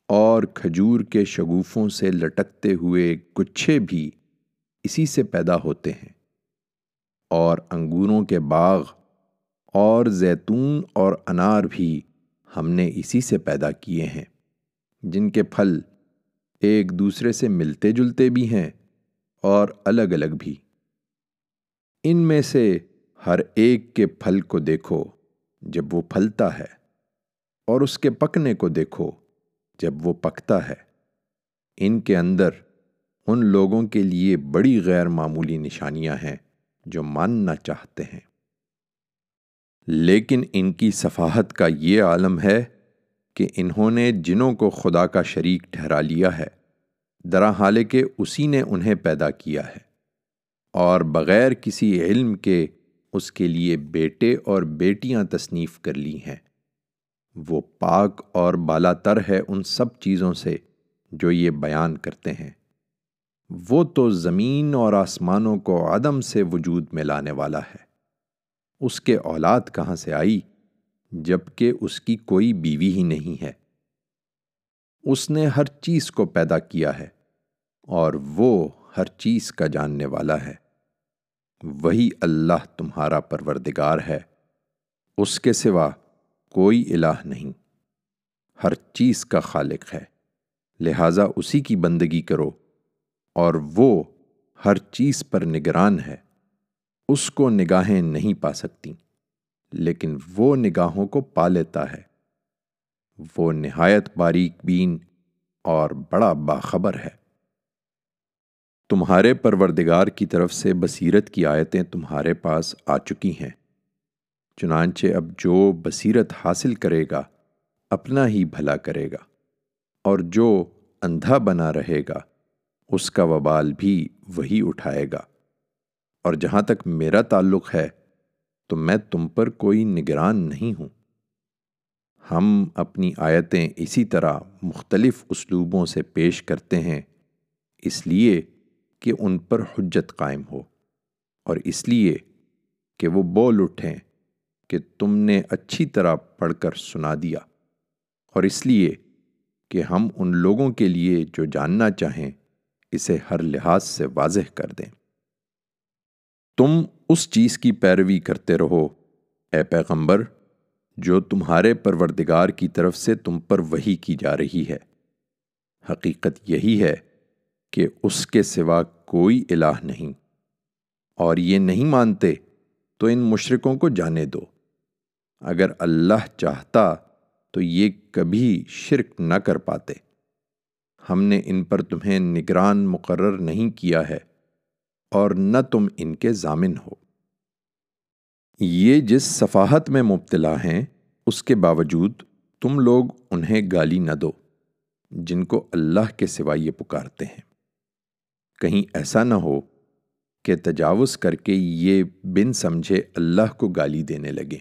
اور کھجور کے شگوفوں سے لٹکتے ہوئے گچھے بھی اسی سے پیدا ہوتے ہیں۔ اور انگوروں کے باغ اور زیتون اور انار بھی ہم نے اسی سے پیدا کیے ہیں۔ جن کے پھل ایک دوسرے سے ملتے جلتے بھی ہیں اور الگ الگ بھی۔ ان میں سے ہر ایک کے پھل کو دیکھو جب وہ پھلتا ہے اور اس کے پکنے کو دیکھو جب وہ پکتا ہے۔ ان کے اندر ان لوگوں کے لیے بڑی غیر معمولی نشانیاں ہیں جو ماننا چاہتے ہیں۔ لیکن ان کی صفاحت کا یہ عالم ہے کہ انہوں نے جنوں کو خدا کا شریک ٹھہرا لیا ہے، درا حال کہ اسی نے انہیں پیدا کیا ہے۔ اور بغیر کسی علم کے اس کے لیے بیٹے اور بیٹیاں تصنیف کر لی ہیں۔ وہ پاک اور بالا تر ہے ان سب چیزوں سے جو یہ بیان کرتے ہیں۔ وہ تو زمین اور آسمانوں کو عدم سے وجود میں لانے والا ہے۔ اس کے اولاد کہاں سے آئی جبکہ اس کی کوئی بیوی ہی نہیں ہے؟ اس نے ہر چیز کو پیدا کیا ہے اور وہ ہر چیز کا جاننے والا ہے۔ وہی اللہ تمہارا پروردگار ہے۔ اس کے سوا کوئی الہ نہیں۔ ہر چیز کا خالق ہے۔ لہٰذا اسی کی بندگی کرو اور وہ ہر چیز پر نگران ہے۔ اس کو نگاہیں نہیں پا سکتی، لیکن وہ نگاہوں کو پا لیتا ہے۔ وہ نہایت باریک بین اور بڑا باخبر ہے۔ تمہارے پروردگار کی طرف سے بصیرت کی آیتیں تمہارے پاس آ چکی ہیں۔ چنانچہ اب جو بصیرت حاصل کرے گا، اپنا ہی بھلا کرے گا، اور جو اندھا بنا رہے گا، اس کا وبال بھی وہی اٹھائے گا۔ اور جہاں تک میرا تعلق ہے، تو میں تم پر کوئی نگران نہیں ہوں۔ ہم اپنی آیتیں اسی طرح مختلف اسلوبوں سے پیش کرتے ہیں، اس لیے کہ ان پر حجت قائم ہو، اور اس لیے کہ وہ بول اٹھیں کہ تم نے اچھی طرح پڑھ کر سنا دیا، اور اس لیے کہ ہم ان لوگوں کے لیے جو جاننا چاہیں، اسے ہر لحاظ سے واضح کر دیں۔ تم اس چیز کی پیروی کرتے رہو۔ اے پیغمبر، جو تمہارے پروردگار کی طرف سے تم پر وہی کی جا رہی ہے۔ حقیقت یہی ہے کہ اس کے سوا کوئی الہ نہیں۔ اور یہ نہیں مانتے تو ان مشرکوں کو جانے دو۔ اگر اللہ چاہتا تو یہ کبھی شرک نہ کر پاتے۔ ہم نے ان پر تمہیں نگران مقرر نہیں کیا ہے۔ اور نہ تم ان کے ضامن ہو۔ یہ جس صفاحت میں مبتلا ہیں، اس کے باوجود تم لوگ انہیں گالی نہ دو، جن کو اللہ کے سوا یہ پکارتے ہیں۔ کہیں ایسا نہ ہو کہ تجاوز کر کے یہ بن سمجھے اللہ کو گالی دینے لگے۔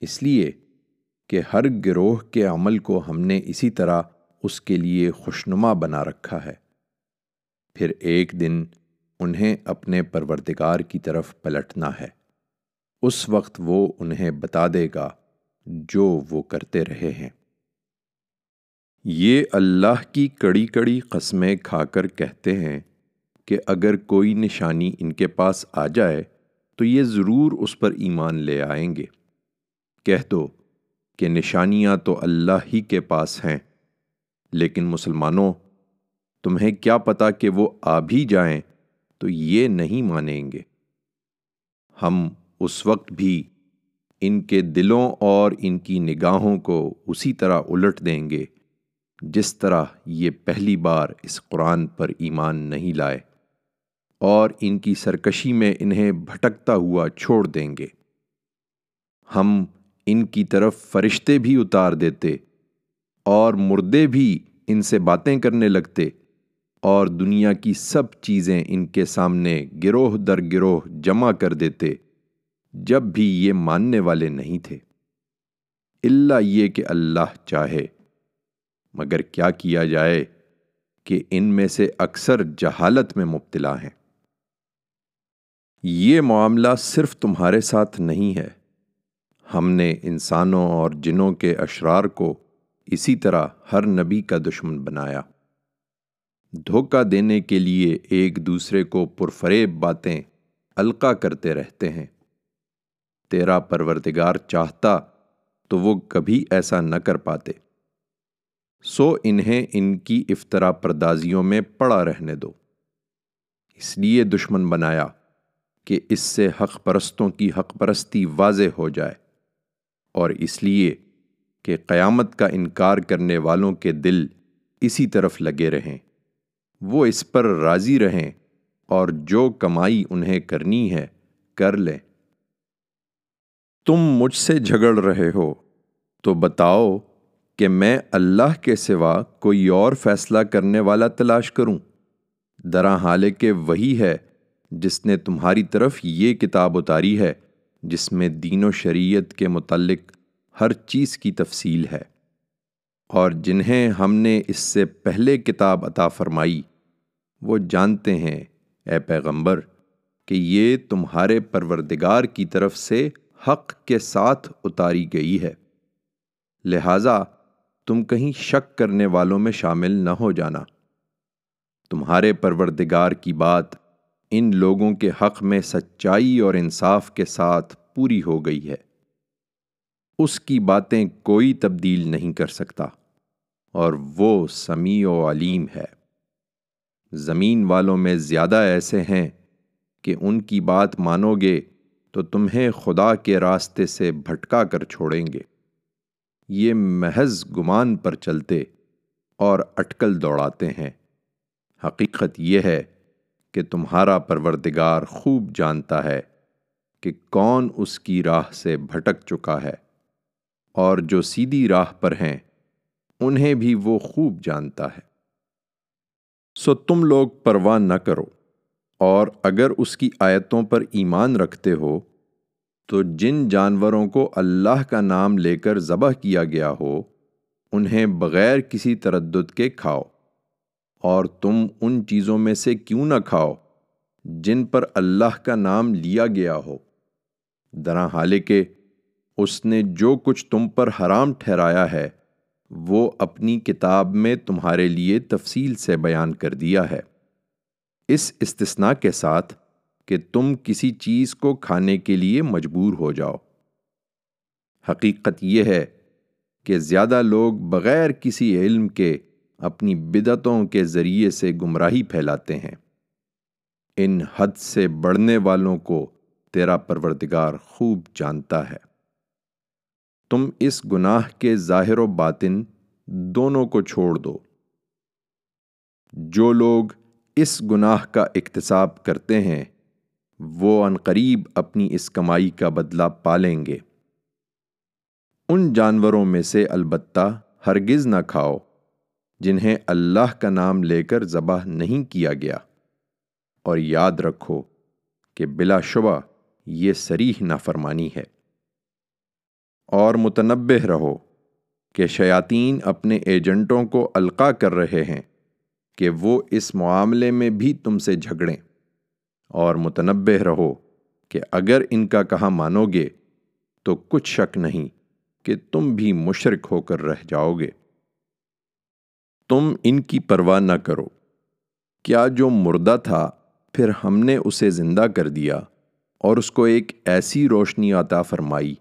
اس لیے کہ ہر گروہ کے عمل کو ہم نے اسی طرح اس کے لیے خوشنما بنا رکھا ہے۔ پھر ایک دن انہیں اپنے پروردگار کی طرف پلٹنا ہے۔ اس وقت وہ انہیں بتا دے گا جو وہ کرتے رہے ہیں۔ یہ اللہ کی کڑی کڑی قسمیں کھا کر کہتے ہیں کہ اگر کوئی نشانی ان کے پاس آ جائے تو یہ ضرور اس پر ایمان لے آئیں گے۔ کہہ دو کہ نشانیاں تو اللہ ہی کے پاس ہیں، لیکن مسلمانوں، تمہیں کیا پتا کہ وہ آ بھی جائیں تو یہ نہیں مانیں گے۔ ہم اس وقت بھی ان کے دلوں اور ان کی نگاہوں کو اسی طرح الٹ دیں گے جس طرح یہ پہلی بار اس قرآن پر ایمان نہیں لائے اور ان کی سرکشی میں انہیں بھٹکتا ہوا چھوڑ دیں گے۔ ہم ان کی طرف فرشتے بھی اتار دیتے اور مردے بھی ان سے باتیں کرنے لگتے اور دنیا کی سب چیزیں ان کے سامنے گروہ در گروہ جمع کر دیتے جب بھی یہ ماننے والے نہیں تھے۔ اللہ یہ کہ اللہ چاہے۔ مگر کیا کیا جائے کہ ان میں سے اکثر جہالت میں مبتلا ہیں۔ یہ معاملہ صرف تمہارے ساتھ نہیں ہے۔ ہم نے انسانوں اور جنوں کے اشرار کو اسی طرح ہر نبی کا دشمن بنایا۔ دھوکہ دینے کے لیے ایک دوسرے کو پرفریب باتیں القا کرتے رہتے ہیں۔ تیرا پروردگار چاہتا تو وہ کبھی ایسا نہ کر پاتے۔ سو انہیں ان کی افطرا پردازیوں میں پڑا رہنے دو۔ اس لیے دشمن بنایا کہ اس سے حق پرستوں کی حق پرستی واضح ہو جائے اور اس لیے کہ قیامت کا انکار کرنے والوں کے دل اسی طرف لگے رہیں۔ وہ اس پر راضی رہیں اور جو کمائی انہیں کرنی ہے، کر لیں تم مجھ سے جھگڑ رہے ہو، تو بتاؤ کہ میں اللہ کے سوا کوئی اور فیصلہ کرنے والا تلاش کروں۔ درا حال کہ وہی ہے جس نے تمہاری طرف یہ کتاب اتاری ہے، جس میں دین و شریعت کے متعلق ہر چیز کی تفصیل ہے۔ اور جنہیں ہم نے اس سے پہلے کتاب عطا فرمائی۔ وہ جانتے ہیں، اے پیغمبر، کہ یہ تمہارے پروردگار کی طرف سے حق کے ساتھ اتاری گئی ہے۔ لہذا تم کہیں شک کرنے والوں میں شامل نہ ہو جانا۔ تمہارے پروردگار کی بات ان لوگوں کے حق میں سچائی اور انصاف کے ساتھ پوری ہو گئی ہے۔ اس کی باتیں کوئی تبدیل نہیں کر سکتا اور وہ سمیع و علیم ہے۔ زمین والوں میں زیادہ ایسے ہیں کہ ان کی بات مانو گے تو تمہیں خدا کے راستے سے بھٹکا کر چھوڑیں گے۔ یہ محض گمان پر چلتے اور اٹکل دوڑاتے ہیں۔ حقیقت یہ ہے کہ تمہارا پروردگار خوب جانتا ہے کہ کون اس کی راہ سے بھٹک چکا ہے اور جو سیدھی راہ پر ہیں، انہیں بھی وہ خوب جانتا ہے۔ سو تم لوگ پرواہ نہ کرو۔ اور اگر اس کی آیتوں پر ایمان رکھتے ہو، تو جن جانوروں کو اللہ کا نام لے کر ذبح کیا گیا ہو، انہیں بغیر کسی تردد کے کھاؤ۔ اور تم ان چیزوں میں سے کیوں نہ کھاؤ جن پر اللہ کا نام لیا گیا ہو۔ درا حال کہ اس نے جو کچھ تم پر حرام ٹھہرایا ہے وہ اپنی کتاب میں تمہارے لیے تفصیل سے بیان کر دیا ہے۔ اس استثناء کے ساتھ کہ تم کسی چیز کو کھانے کے لیے مجبور ہو جاؤ۔ حقیقت یہ ہے کہ زیادہ لوگ بغیر کسی علم کے اپنی بدعتوں کے ذریعے سے گمراہی پھیلاتے ہیں۔ ان حد سے بڑھنے والوں کو تیرا پروردگار خوب جانتا ہے۔ تم اس گناہ کے ظاہر و باطن دونوں کو چھوڑ دو۔ جو لوگ اس گناہ کا اقتصاب کرتے ہیں، وہ عنقریب اپنی اس کمائی کا بدلہ پالیں گے۔ ان جانوروں میں سے البتہ ہرگز نہ کھاؤ، جنہیں اللہ کا نام لے کر ذبح نہیں کیا گیا۔ اور یاد رکھو کہ بلا شبہ یہ سریح نافرمانی ہے۔ اور متنبع رہو کہ شیاطین اپنے ایجنٹوں کو القا کر رہے ہیں کہ وہ اس معاملے میں بھی تم سے جھگڑیں۔ اور متنبع رہو کہ اگر ان کا کہا مانو گے تو کچھ شک نہیں کہ تم بھی مشرک ہو کر رہ جاؤ گے تم ان کی پرواہ نہ کرو۔ کیا جو مردہ تھا پھر ہم نے اسے زندہ کر دیا اور اس کو ایک ایسی روشنی عطا فرمائی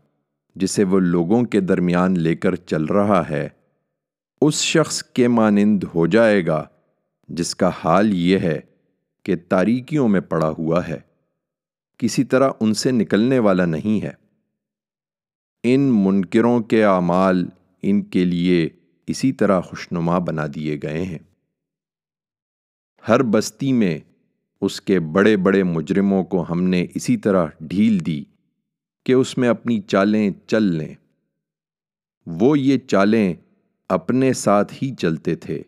جسے وہ لوگوں کے درمیان لے کر چل رہا ہے، اس شخص کے مانند ہو جائے گا، جس کا حال یہ ہے کہ تاریکیوں میں پڑا ہوا ہے۔ کسی طرح ان سے نکلنے والا نہیں ہے۔ ان منکروں کے اعمال ان کے لیے اسی طرح خوشنما بنا دیے گئے ہیں۔ ہر بستی میں اس کے بڑے بڑے مجرموں کو ہم نے اسی طرح ڈھیل دی۔ کہ اس میں اپنی چالیں چل لیں۔ وہ یہ چالیں اپنے ساتھ ہی چلتے تھے،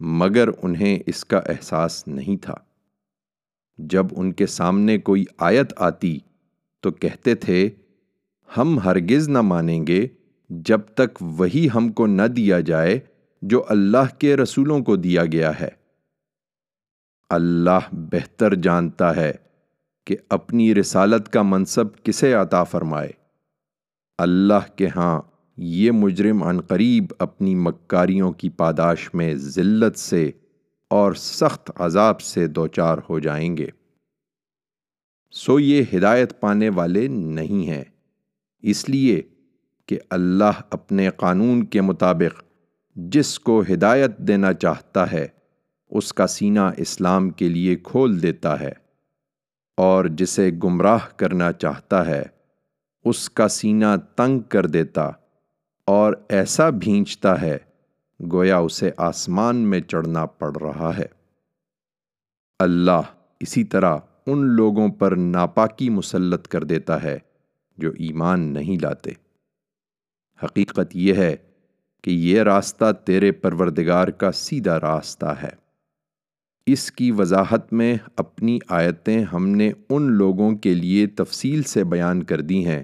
مگر انہیں اس کا احساس نہیں تھا۔ جب ان کے سامنے کوئی آیت آتی تو کہتے تھے، ہم ہرگز نہ مانیں گے جب تک وہی ہم کو نہ دیا جائے جو اللہ کے رسولوں کو دیا گیا ہے۔ اللہ بہتر جانتا ہے۔ کہ اپنی رسالت کا منصب کسے عطا فرمائے۔ اللہ کے ہاں یہ مجرم عنقریب اپنی مکاریوں کی پاداش میں ذلت سے اور سخت عذاب سے دوچار ہو جائیں گے۔ سو یہ ہدایت پانے والے نہیں ہیں۔ اس لیے کہ اللہ اپنے قانون کے مطابق جس کو ہدایت دینا چاہتا ہے، اس کا سینہ اسلام کے لیے کھول دیتا ہے۔ اور جسے گمراہ کرنا چاہتا ہے، اس کا سینہ تنگ کر دیتا اور ایسا بھینچتا ہے، گویا اسے آسمان میں چڑھنا پڑ رہا ہے۔ اللہ اسی طرح ان لوگوں پر ناپاکی مسلط کر دیتا ہے جو ایمان نہیں لاتے۔ حقیقت یہ ہے کہ یہ راستہ تیرے پروردگار کا سیدھا راستہ ہے۔ اس کی وضاحت میں اپنی آیتیں ہم نے ان لوگوں کے لیے تفصیل سے بیان کر دی ہیں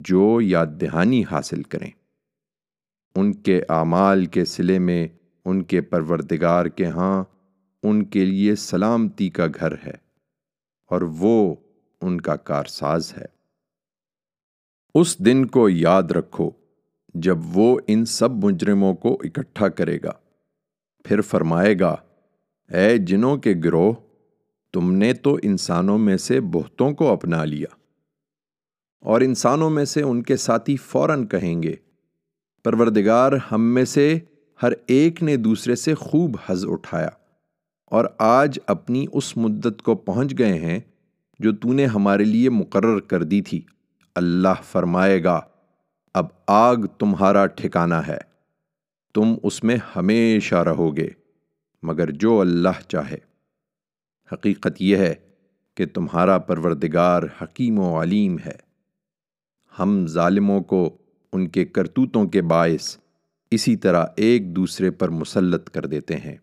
جو یاد دہانی حاصل کریں۔ ان کے اعمال کے سلے میں ان کے پروردگار کے ہاں ان کے لیے سلامتی کا گھر ہے اور وہ ان کا کارساز ہے۔ اس دن کو یاد رکھو جب وہ ان سب مجرموں کو اکٹھا کرے گا۔ پھر فرمائے گا اے جنوں کے گروہ، تم نے تو انسانوں میں سے بہتوں کو اپنا لیا۔ اور انسانوں میں سے ان کے ساتھی فوراً کہیں گے، پروردگار ہم میں سے ہر ایک نے دوسرے سے خوب حز اٹھایا۔ اور آج اپنی اس مدت کو پہنچ گئے ہیں جو تو نے ہمارے لیے مقرر کر دی تھی۔ اللہ فرمائے گا، اب آگ تمہارا ٹھکانہ ہے، تم اس میں ہمیشہ رہو گے۔ مگر جو اللہ چاہے۔ حقیقت یہ ہے کہ تمہارا پروردگار حکیم و علیم ہے۔ ہم ظالموں کو ان کے کرتوتوں کے باعث اسی طرح ایک دوسرے پر مسلط کر دیتے ہیں۔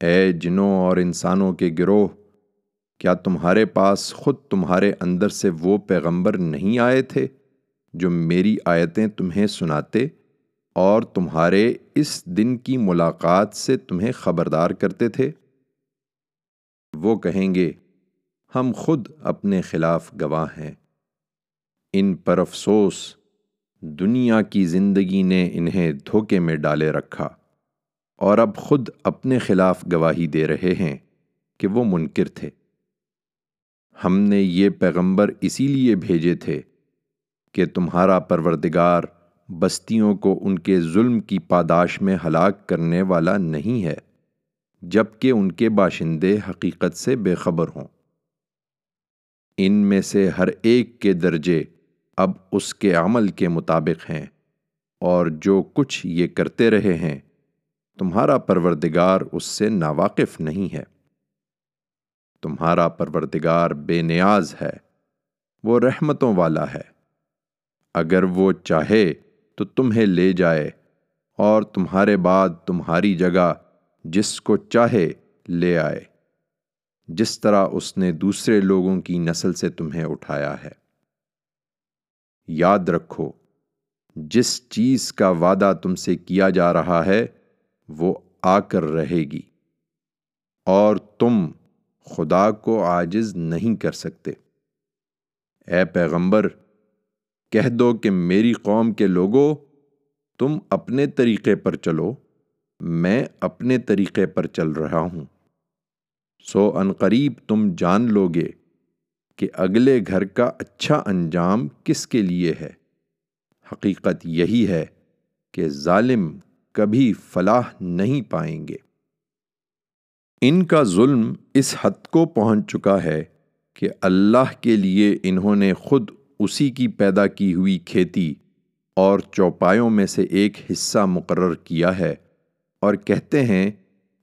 اے جنوں اور انسانوں کے گروہ، کیا تمہارے پاس خود تمہارے اندر سے وہ پیغمبر نہیں آئے تھے جو میری آیتیں تمہیں سناتے؟ اور تمہارے اس دن کی ملاقات سے تمہیں خبردار کرتے تھے۔ وہ کہیں گے، ہم خود اپنے خلاف گواہ ہیں۔ ان پر افسوس، دنیا کی زندگی نے انہیں دھوکے میں ڈالے رکھا۔ اور اب خود اپنے خلاف گواہی دے رہے ہیں کہ وہ منکر تھے۔ ہم نے یہ پیغمبر اسی لیے بھیجے تھے کہ تمہارا پروردگار بستیوں کو ان کے ظلم کی پاداش میں ہلاک کرنے والا نہیں ہے جبکہ ان کے باشندے حقیقت سے بے خبر ہوں۔ ان میں سے ہر ایک کے درجے اب اس کے عمل کے مطابق ہیں، اور جو کچھ یہ کرتے رہے ہیں، تمہارا پروردگار اس سے ناواقف نہیں ہے۔ تمہارا پروردگار بے نیاز ہے، وہ رحمتوں والا ہے۔ اگر وہ چاہے تو تمہیں لے جائے اور تمہارے بعد تمہاری جگہ جس کو چاہے لے آئے، جس طرح اس نے دوسرے لوگوں کی نسل سے تمہیں اٹھایا ہے۔ یاد رکھو، جس چیز کا وعدہ تم سے کیا جا رہا ہے، وہ آ کر رہے گی۔ اور تم خدا کو آجز نہیں کر سکتے۔ اے پیغمبر کہہ دو کہ میری قوم کے لوگوں تم اپنے طریقے پر چلو، میں اپنے طریقے پر چل رہا ہوں۔ سو انقریب تم جان لو گے کہ اگلے گھر کا اچھا انجام کس کے لیے ہے۔ حقیقت یہی ہے کہ ظالم کبھی فلاح نہیں پائیں گے۔ ان کا ظلم اس حد کو پہنچ چکا ہے کہ اللہ کے لیے انہوں نے خود اسی کی پیدا کی ہوئی کھیتی اور چوپایوں میں سے ایک حصہ مقرر کیا ہے اور کہتے ہیں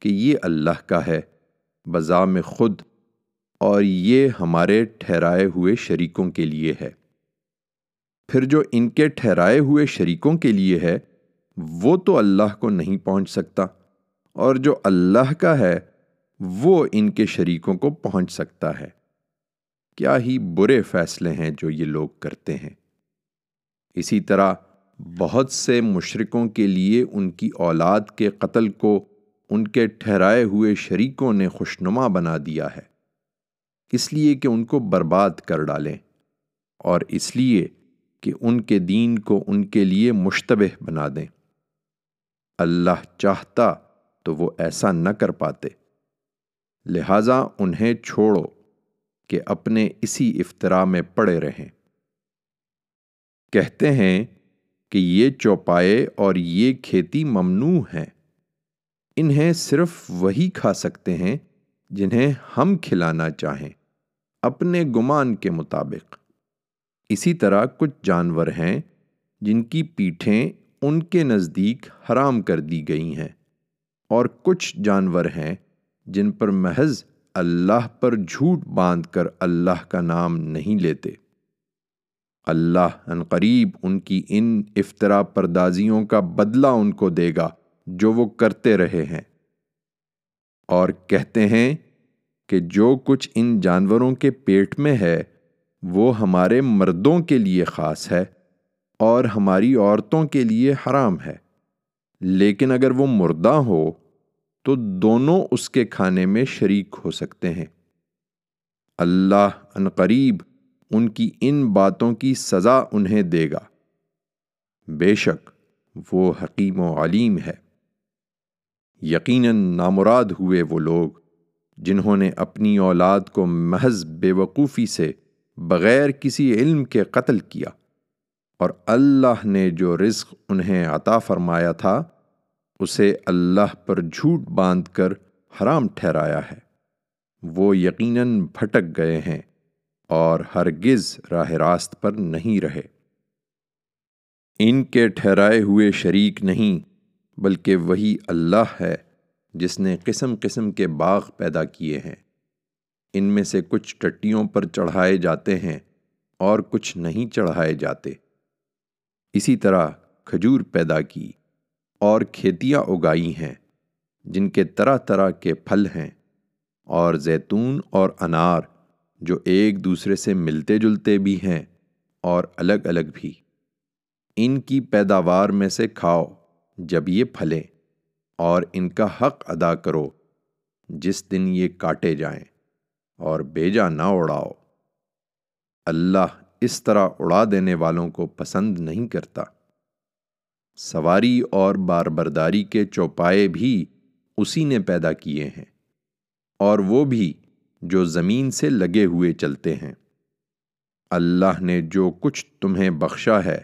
کہ یہ اللہ کا ہے بذا میں خود، اور یہ ہمارے ٹھہرائے ہوئے شریکوں کے لیے ہے۔ پھر جو ان کے ٹھہرائے ہوئے شریکوں کے لیے ہے، وہ تو اللہ کو نہیں پہنچ سکتا، اور جو اللہ کا ہے، وہ ان کے شریکوں کو پہنچ سکتا ہے۔ کیا ہی برے فیصلے ہیں جو یہ لوگ کرتے ہیں۔ اسی طرح بہت سے مشرکوں کے لیے ان کی اولاد کے قتل کو ان کے ٹھہرائے ہوئے شریکوں نے خوشنما بنا دیا ہے۔ اس لیے کہ ان کو برباد کر ڈالیں اور اس لیے کہ ان کے دین کو ان کے لیے مشتبہ بنا دیں۔ اللہ چاہتا تو وہ ایسا نہ کر پاتے۔ لہٰذا انہیں چھوڑو۔ کہ اپنے اسی افطرا میں پڑے رہیں۔ کہتے ہیں کہ یہ چوپائے اور یہ کھیتی ممنوع ہیں۔ انہیں صرف وہی کھا سکتے ہیں جنہیں ہم کھلانا چاہیں، اپنے گمان کے مطابق۔ اسی طرح کچھ جانور ہیں جن کی پیٹھیں ان کے نزدیک حرام کر دی گئی ہیں، اور کچھ جانور ہیں جن پر محض اللہ پر جھوٹ باندھ کر اللہ کا نام نہیں لیتے۔ اللہ ان قریب ان کی ان افطرا پردازیوں کا بدلہ ان کو دے گا جو وہ کرتے رہے ہیں۔ اور کہتے ہیں کہ جو کچھ ان جانوروں کے پیٹ میں ہے، وہ ہمارے مردوں کے لیے خاص ہے اور ہماری عورتوں کے لیے حرام ہے۔ لیکن اگر وہ مردہ ہو تو دونوں اس کے کھانے میں شریک ہو سکتے ہیں۔ اللہ ان قریب ان کی ان باتوں کی سزا انہیں دے گا۔ بے شک وہ حکیم و علیم ہے۔ یقیناً نامراد ہوئے وہ لوگ جنہوں نے اپنی اولاد کو محض بے وقوفی سے بغیر کسی علم کے قتل کیا اور اللہ نے جو رزق انہیں عطا فرمایا تھا اسے اللہ پر جھوٹ باندھ کر حرام ٹھہرایا ہے۔ وہ یقیناً بھٹک گئے ہیں اور ہرگز راہ راست پر نہیں رہے۔ ان کے ٹھہرائے ہوئے شریک نہیں، بلکہ وہی اللہ ہے جس نے قسم قسم کے باغ پیدا کیے ہیں۔ ان میں سے کچھ ٹٹیوں پر چڑھائے جاتے ہیں اور کچھ نہیں چڑھائے جاتے۔ اسی طرح کھجور پیدا کی۔ اور کھیتیاں اگائی ہیں، جن کے طرح طرح کے پھل ہیں، اور زیتون اور انار، جو ایک دوسرے سے ملتے جلتے بھی ہیں اور الگ الگ بھی۔ ان کی پیداوار میں سے کھاؤ جب یہ پھلیں، اور ان کا حق ادا کرو جس دن یہ کاٹے جائیں، اور بیجا نہ اڑاؤ۔ اللہ اس طرح اڑا دینے والوں کو پسند نہیں کرتا۔ سواری اور بار برداری کے چوپائے بھی اسی نے پیدا کیے ہیں اور وہ بھی جو زمین سے لگے ہوئے چلتے ہیں۔ اللہ نے جو کچھ تمہیں بخشا ہے،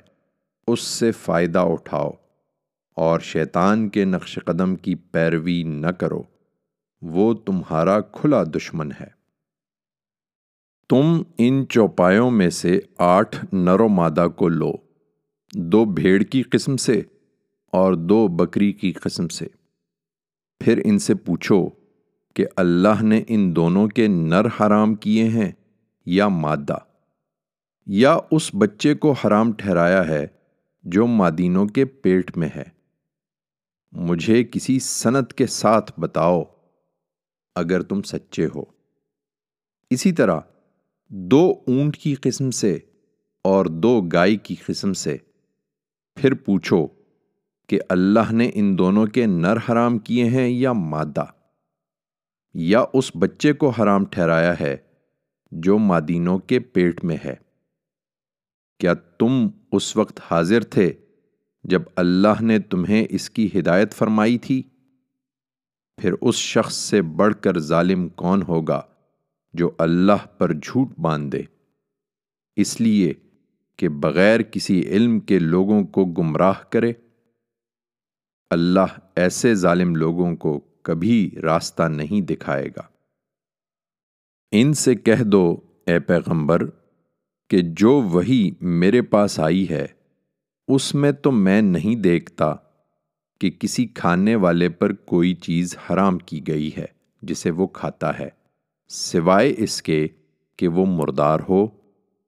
اس سے فائدہ اٹھاؤ اور شیطان کے نقش قدم کی پیروی نہ کرو۔ وہ تمہارا کھلا دشمن ہے۔ تم ان چوپایوں میں سے آٹھ نر و مادہ کو لو۔ دو بھیڑ کی قسم سے اور دو بکری کی قسم سے۔ پھر ان سے پوچھو کہ اللہ نے ان دونوں کے نر حرام کیے ہیں یا مادہ؟ یا اس بچے کو حرام ٹھہرایا ہے جو مادینوں کے پیٹ میں ہے؟ مجھے کسی سنت کے ساتھ بتاؤ اگر تم سچے ہو۔ اسی طرح دو اونٹ کی قسم سے اور دو گائے کی قسم سے۔ پھر پوچھو کہ اللہ نے ان دونوں کے نر حرام کیے ہیں یا مادہ؟ یا اس بچے کو حرام ٹھہرایا ہے جو مادینوں کے پیٹ میں ہے؟ کیا تم اس وقت حاضر تھے جب اللہ نے تمہیں اس کی ہدایت فرمائی تھی؟ پھر اس شخص سے بڑھ کر ظالم کون ہوگا جو اللہ پر جھوٹ باندھ دے اس لیے کہ بغیر کسی علم کے لوگوں کو گمراہ کرے۔ اللہ ایسے ظالم لوگوں کو کبھی راستہ نہیں دکھائے گا۔ ان سے کہہ دو، اے پیغمبر، کہ جو وہی میرے پاس آئی ہے، اس میں تو میں نہیں دیکھتا کہ کسی کھانے والے پر کوئی چیز حرام کی گئی ہے جسے وہ کھاتا ہے، سوائے اس کے کہ وہ مردار ہو۔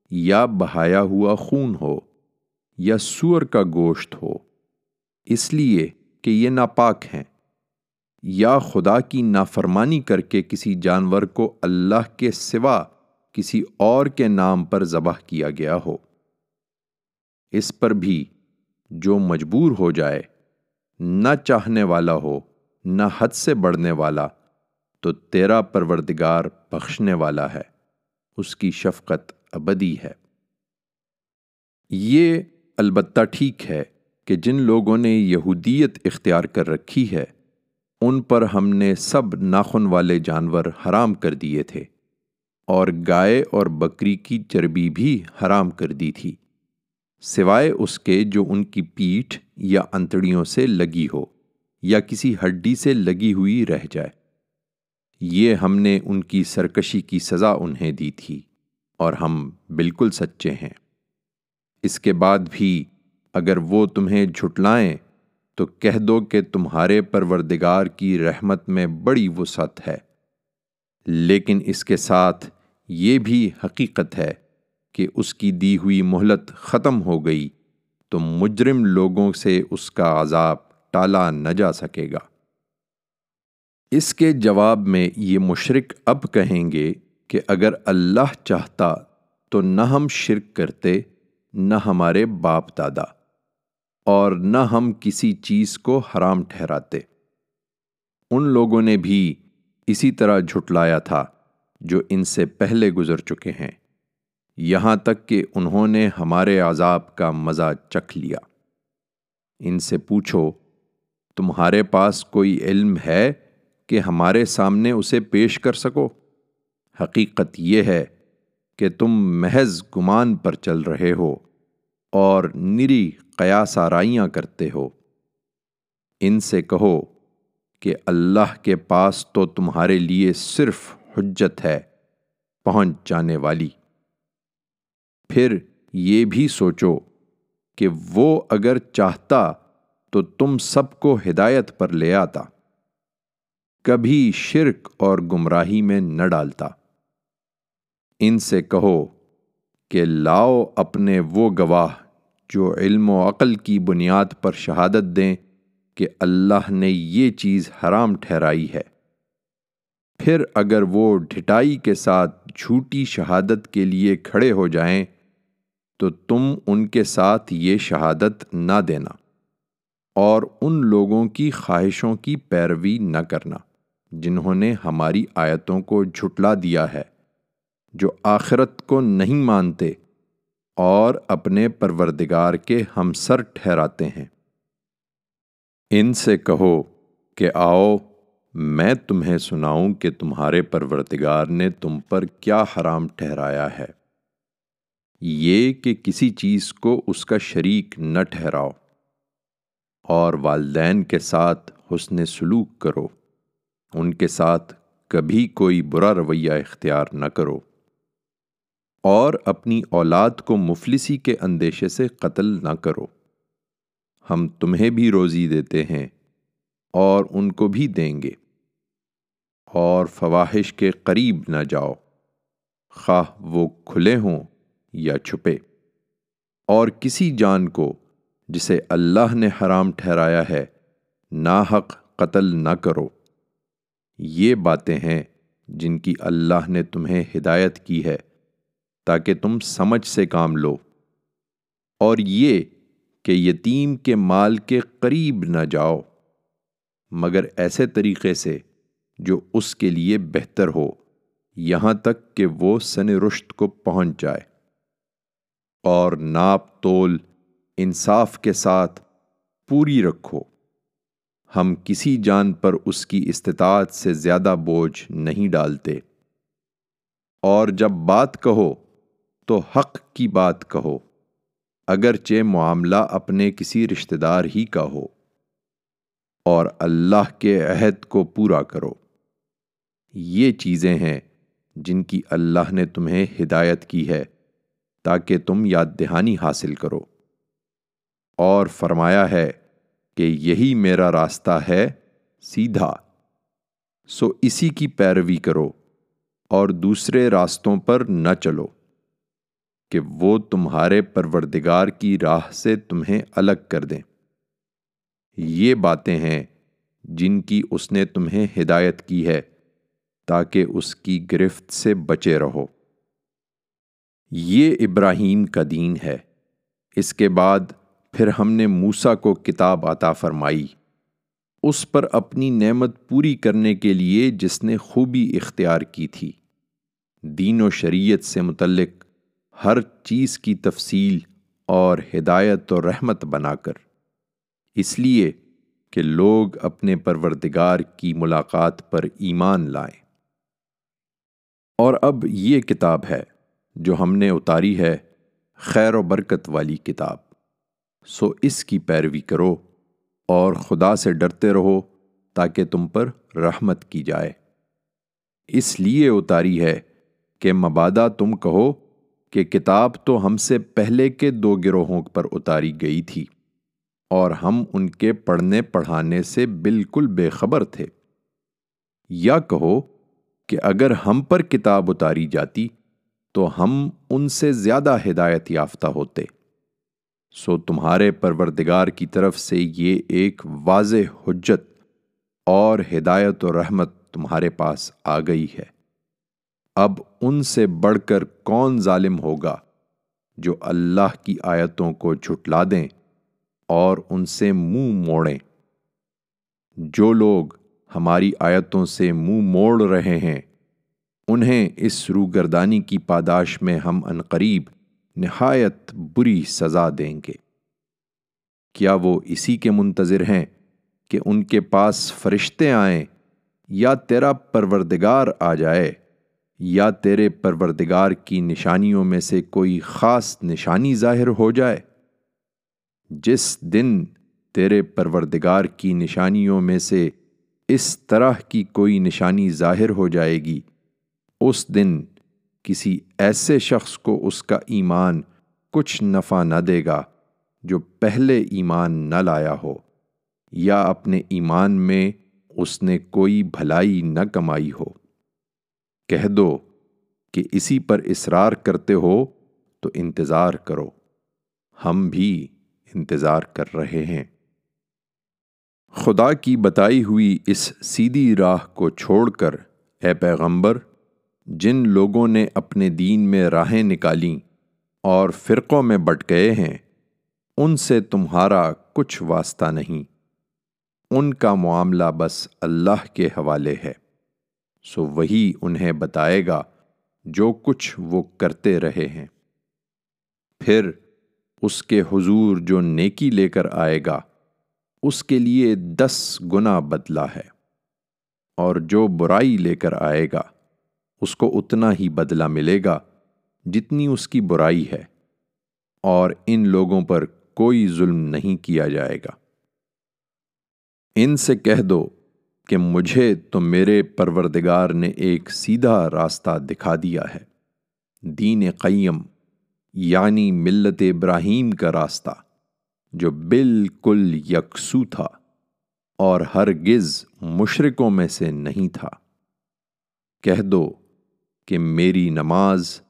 یا بہایا ہوا خون ہو یا سور کا گوشت ہو۔ اس لیے کہ یہ ناپاک ہیں۔ یا خدا کی نافرمانی کر کے کسی جانور کو اللہ کے سوا کسی اور کے نام پر ذبح کیا گیا ہو۔ اس پر بھی جو مجبور ہو جائے، نہ چاہنے والا ہو، نہ حد سے بڑھنے والا، تو تیرا پروردگار بخشنے والا ہے۔ اس کی شفقت ابدی ہے۔ یہ البتہ ٹھیک ہے کہ جن لوگوں نے یہودیت اختیار کر رکھی ہے، ان پر ہم نے سب ناخن والے جانور حرام کر دیے تھے، اور گائے اور بکری کی چربی بھی حرام کر دی تھی، سوائے اس کے جو ان کی پیٹھ یا انتڑیوں سے لگی ہو یا کسی ہڈی سے لگی ہوئی رہ جائے۔ یہ ہم نے ان کی سرکشی کی سزا انہیں دی تھی۔ اور ہم بالکل سچے ہیں۔ اس کے بعد بھی اگر وہ تمہیں جھٹلائیں، تو کہہ دو کہ تمہارے پروردگار کی رحمت میں بڑی وسعت ہے۔ لیکن اس کے ساتھ یہ بھی حقیقت ہے کہ اس کی دی ہوئی مہلت ختم ہو گئی، تو مجرم لوگوں سے اس کا عذاب ٹالا نہ جا سکے گا۔ اس کے جواب میں یہ مشرق اب کہیں گے کہ اگر اللہ چاہتا تو نہ ہم شرک کرتے، نہ ہمارے باپ دادا، اور نہ ہم کسی چیز کو حرام ٹھہراتے۔ ان لوگوں نے بھی اسی طرح جھٹلایا تھا جو ان سے پہلے گزر چکے ہیں۔ یہاں تک کہ انہوں نے ہمارے عذاب کا مزہ چکھ لیا۔ ان سے پوچھو، تمہارے پاس کوئی علم ہے کہ ہمارے سامنے اسے پیش کر سکو؟ حقیقت یہ ہے کہ تم محض گمان پر چل رہے ہو اور نری قیاس آرائیاں کرتے ہو۔ ان سے کہو کہ اللہ کے پاس تو تمہارے لیے صرف حجت ہے پہنچ جانے والی۔ پھر یہ بھی سوچو کہ وہ اگر چاہتا تو تم سب کو ہدایت پر لے آتا، کبھی شرک اور گمراہی میں نہ ڈالتا۔ ان سے کہو کہ لاؤ اپنے وہ گواہ جو علم و عقل کی بنیاد پر شہادت دیں کہ اللہ نے یہ چیز حرام ٹھہرائی ہے۔ پھر اگر وہ ڈھٹائی کے ساتھ جھوٹی شہادت کے لیے کھڑے ہو جائیں تو تم ان کے ساتھ یہ شہادت نہ دینا اور ان لوگوں کی خواہشوں کی پیروی نہ کرنا جنہوں نے ہماری آیتوں کو جھٹلا دیا ہے۔ جو آخرت کو نہیں مانتے اور اپنے پروردگار کے ہم سر ٹھہراتے ہیں۔ ان سے کہو کہ آؤ، میں تمہیں سناؤں کہ تمہارے پروردگار نے تم پر کیا حرام ٹھہرایا ہے۔ یہ کہ کسی چیز کو اس کا شریک نہ ٹھہراؤ اور والدین کے ساتھ حسن سلوک کرو۔ ان کے ساتھ کبھی کوئی برا رویہ اختیار نہ کرو۔ اور اپنی اولاد کو مفلسی کے اندیشے سے قتل نہ کرو۔ ہم تمہیں بھی روزی دیتے ہیں اور ان کو بھی دیں گے۔ اور فواہش کے قریب نہ جاؤ۔ خواہ وہ کھلے ہوں یا چھپے۔ اور کسی جان کو جسے اللہ نے حرام ٹھہرایا ہے، ناحق قتل نہ کرو۔ یہ باتیں ہیں جن کی اللہ نے تمہیں ہدایت کی ہے۔ تاکہ تم سمجھ سے کام لو۔ اور یہ کہ یتیم کے مال کے قریب نہ جاؤ، مگر ایسے طریقے سے جو اس کے لیے بہتر ہو، یہاں تک کہ وہ سن رشت کو پہنچ جائے۔ اور ناپ تول انصاف کے ساتھ پوری رکھو۔ ہم کسی جان پر اس کی استطاعت سے زیادہ بوجھ نہیں ڈالتے۔ اور جب بات کہو تو حق کی بات کہو، اگرچہ معاملہ اپنے کسی رشتہ دار ہی کا ہو، اور اللہ کے عہد کو پورا کرو۔ یہ چیزیں ہیں جن کی اللہ نے تمہیں ہدایت کی ہے، تاکہ تم یاد دہانی حاصل کرو۔ اور فرمایا ہے کہ یہی میرا راستہ ہے سیدھا، سو اسی کی پیروی کرو اور دوسرے راستوں پر نہ چلو۔ کہ وہ تمہارے پروردگار کی راہ سے تمہیں الگ کر دیں۔ یہ باتیں ہیں جن کی اس نے تمہیں ہدایت کی ہے تاکہ اس کی گرفت سے بچے رہو۔ یہ ابراہیم کا دین ہے۔ اس کے بعد پھر ہم نے موسا کو کتاب عطا فرمائی۔ اس پر اپنی نعمت پوری کرنے کے لیے جس نے خوبی اختیار کی تھی۔ دین و شریعت سے متعلق ہر چیز کی تفصیل اور ہدایت و رحمت بنا کر۔ اس لیے کہ لوگ اپنے پروردگار کی ملاقات پر ایمان لائیں۔ اور اب یہ کتاب ہے جو ہم نے اتاری ہے، خیر و برکت والی کتاب۔ سو اس کی پیروی کرو اور خدا سے ڈرتے رہو تاکہ تم پر رحمت کی جائے۔ اس لیے اتاری ہے کہ مبادہ تم کہو کہ کتاب تو ہم سے پہلے کے دو گروہوں پر اتاری گئی تھی اور ہم ان کے پڑھنے پڑھانے سے بالکل بے خبر تھے۔ یا کہو کہ اگر ہم پر کتاب اتاری جاتی تو ہم ان سے زیادہ ہدایت یافتہ ہوتے۔ سو تمہارے پروردگار کی طرف سے یہ ایک واضح حجت اور ہدایت و رحمت تمہارے پاس آ گئی ہے۔ اب ان سے بڑھ کر کون ظالم ہوگا جو اللہ کی آیتوں کو جھٹلا دیں اور ان سے منہ موڑیں؟ جو لوگ ہماری آیتوں سے منہ موڑ رہے ہیں، انہیں اس روگردانی کی پاداش میں ہم انقریب نہایت بری سزا دیں گے۔ کیا وہ اسی کے منتظر ہیں کہ ان کے پاس فرشتے آئیں یا تیرا پروردگار آ جائے؟ یا تیرے پروردگار کی نشانیوں میں سے کوئی خاص نشانی ظاہر ہو جائے؟ جس دن تیرے پروردگار کی نشانیوں میں سے اس طرح کی کوئی نشانی ظاہر ہو جائے گی، اس دن کسی ایسے شخص کو اس کا ایمان کچھ نفع نہ دے گا جو پہلے ایمان نہ لایا ہو، یا اپنے ایمان میں اس نے کوئی بھلائی نہ کمائی ہو۔ کہہ دو کہ اسی پر اصرار کرتے ہو تو انتظار کرو۔ ہم بھی انتظار کر رہے ہیں۔ خدا کی بتائی ہوئی اس سیدھی راہ کو چھوڑ کر، اے پیغمبر، جن لوگوں نے اپنے دین میں راہیں نکالیں اور فرقوں میں بٹ گئے ہیں، ان سے تمہارا کچھ واسطہ نہیں۔ ان کا معاملہ بس اللہ کے حوالے ہے۔ سو وہی انہیں بتائے گا جو کچھ وہ کرتے رہے ہیں۔ پھر اس کے حضور جو نیکی لے کر آئے گا، اس کے لیے دس گنا بدلہ ہے۔ اور جو برائی لے کر آئے گا، اس کو اتنا ہی بدلہ ملے گا جتنی اس کی برائی ہے۔ اور ان لوگوں پر کوئی ظلم نہیں کیا جائے گا۔ ان سے کہہ دو کہ مجھے تو میرے پروردگار نے ایک سیدھا راستہ دکھا دیا ہے، دین قیم یعنی ملت ابراہیم کا راستہ، جو بالکل یکسو تھا اور ہرگز مشرقوں میں سے نہیں تھا۔ کہہ دو کہ میری نماز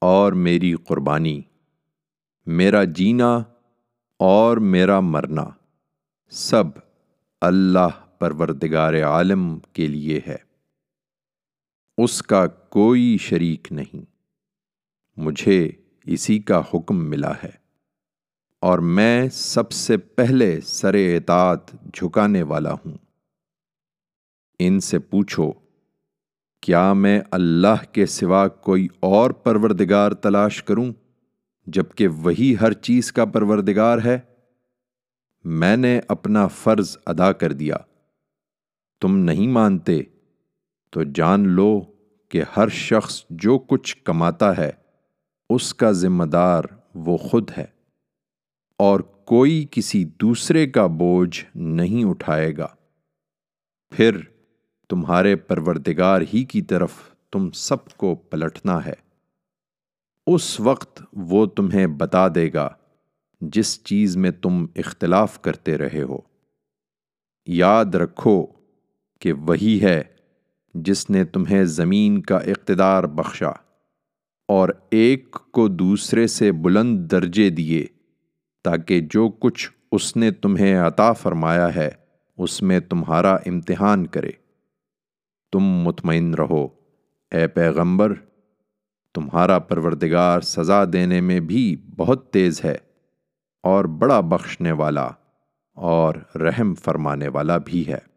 اور میری قربانی، میرا جینا اور میرا مرنا، سب اللہ پروردگار عالم کے لیے ہے۔ اس کا کوئی شریک نہیں۔ مجھے اسی کا حکم ملا ہے۔ اور میں سب سے پہلے سر اطاعت جھکانے والا ہوں۔ ان سے پوچھو، کیا میں اللہ کے سوا کوئی اور پروردگار تلاش کروں، جبکہ وہی ہر چیز کا پروردگار ہے؟ میں نے اپنا فرض ادا کر دیا۔ تم نہیں مانتے، تو جان لو کہ ہر شخص جو کچھ کماتا ہے، اس کا ذمہ دار وہ خود ہے، اور کوئی کسی دوسرے کا بوجھ نہیں اٹھائے گا۔ پھر تمہارے پروردگار ہی کی طرف تم سب کو پلٹنا ہے۔ اس وقت وہ تمہیں بتا دے گا جس چیز میں تم اختلاف کرتے رہے ہو۔ یاد رکھو کہ وہی ہے جس نے تمہیں زمین کا اقتدار بخشا اور ایک کو دوسرے سے بلند درجے دیے تاکہ جو کچھ اس نے تمہیں عطا فرمایا ہے، اس میں تمہارا امتحان کرے۔ تم مطمئن رہو، اے پیغمبر، تمہارا پروردگار سزا دینے میں بھی بہت تیز ہے اور بڑا بخشنے والا اور رحم فرمانے والا بھی ہے۔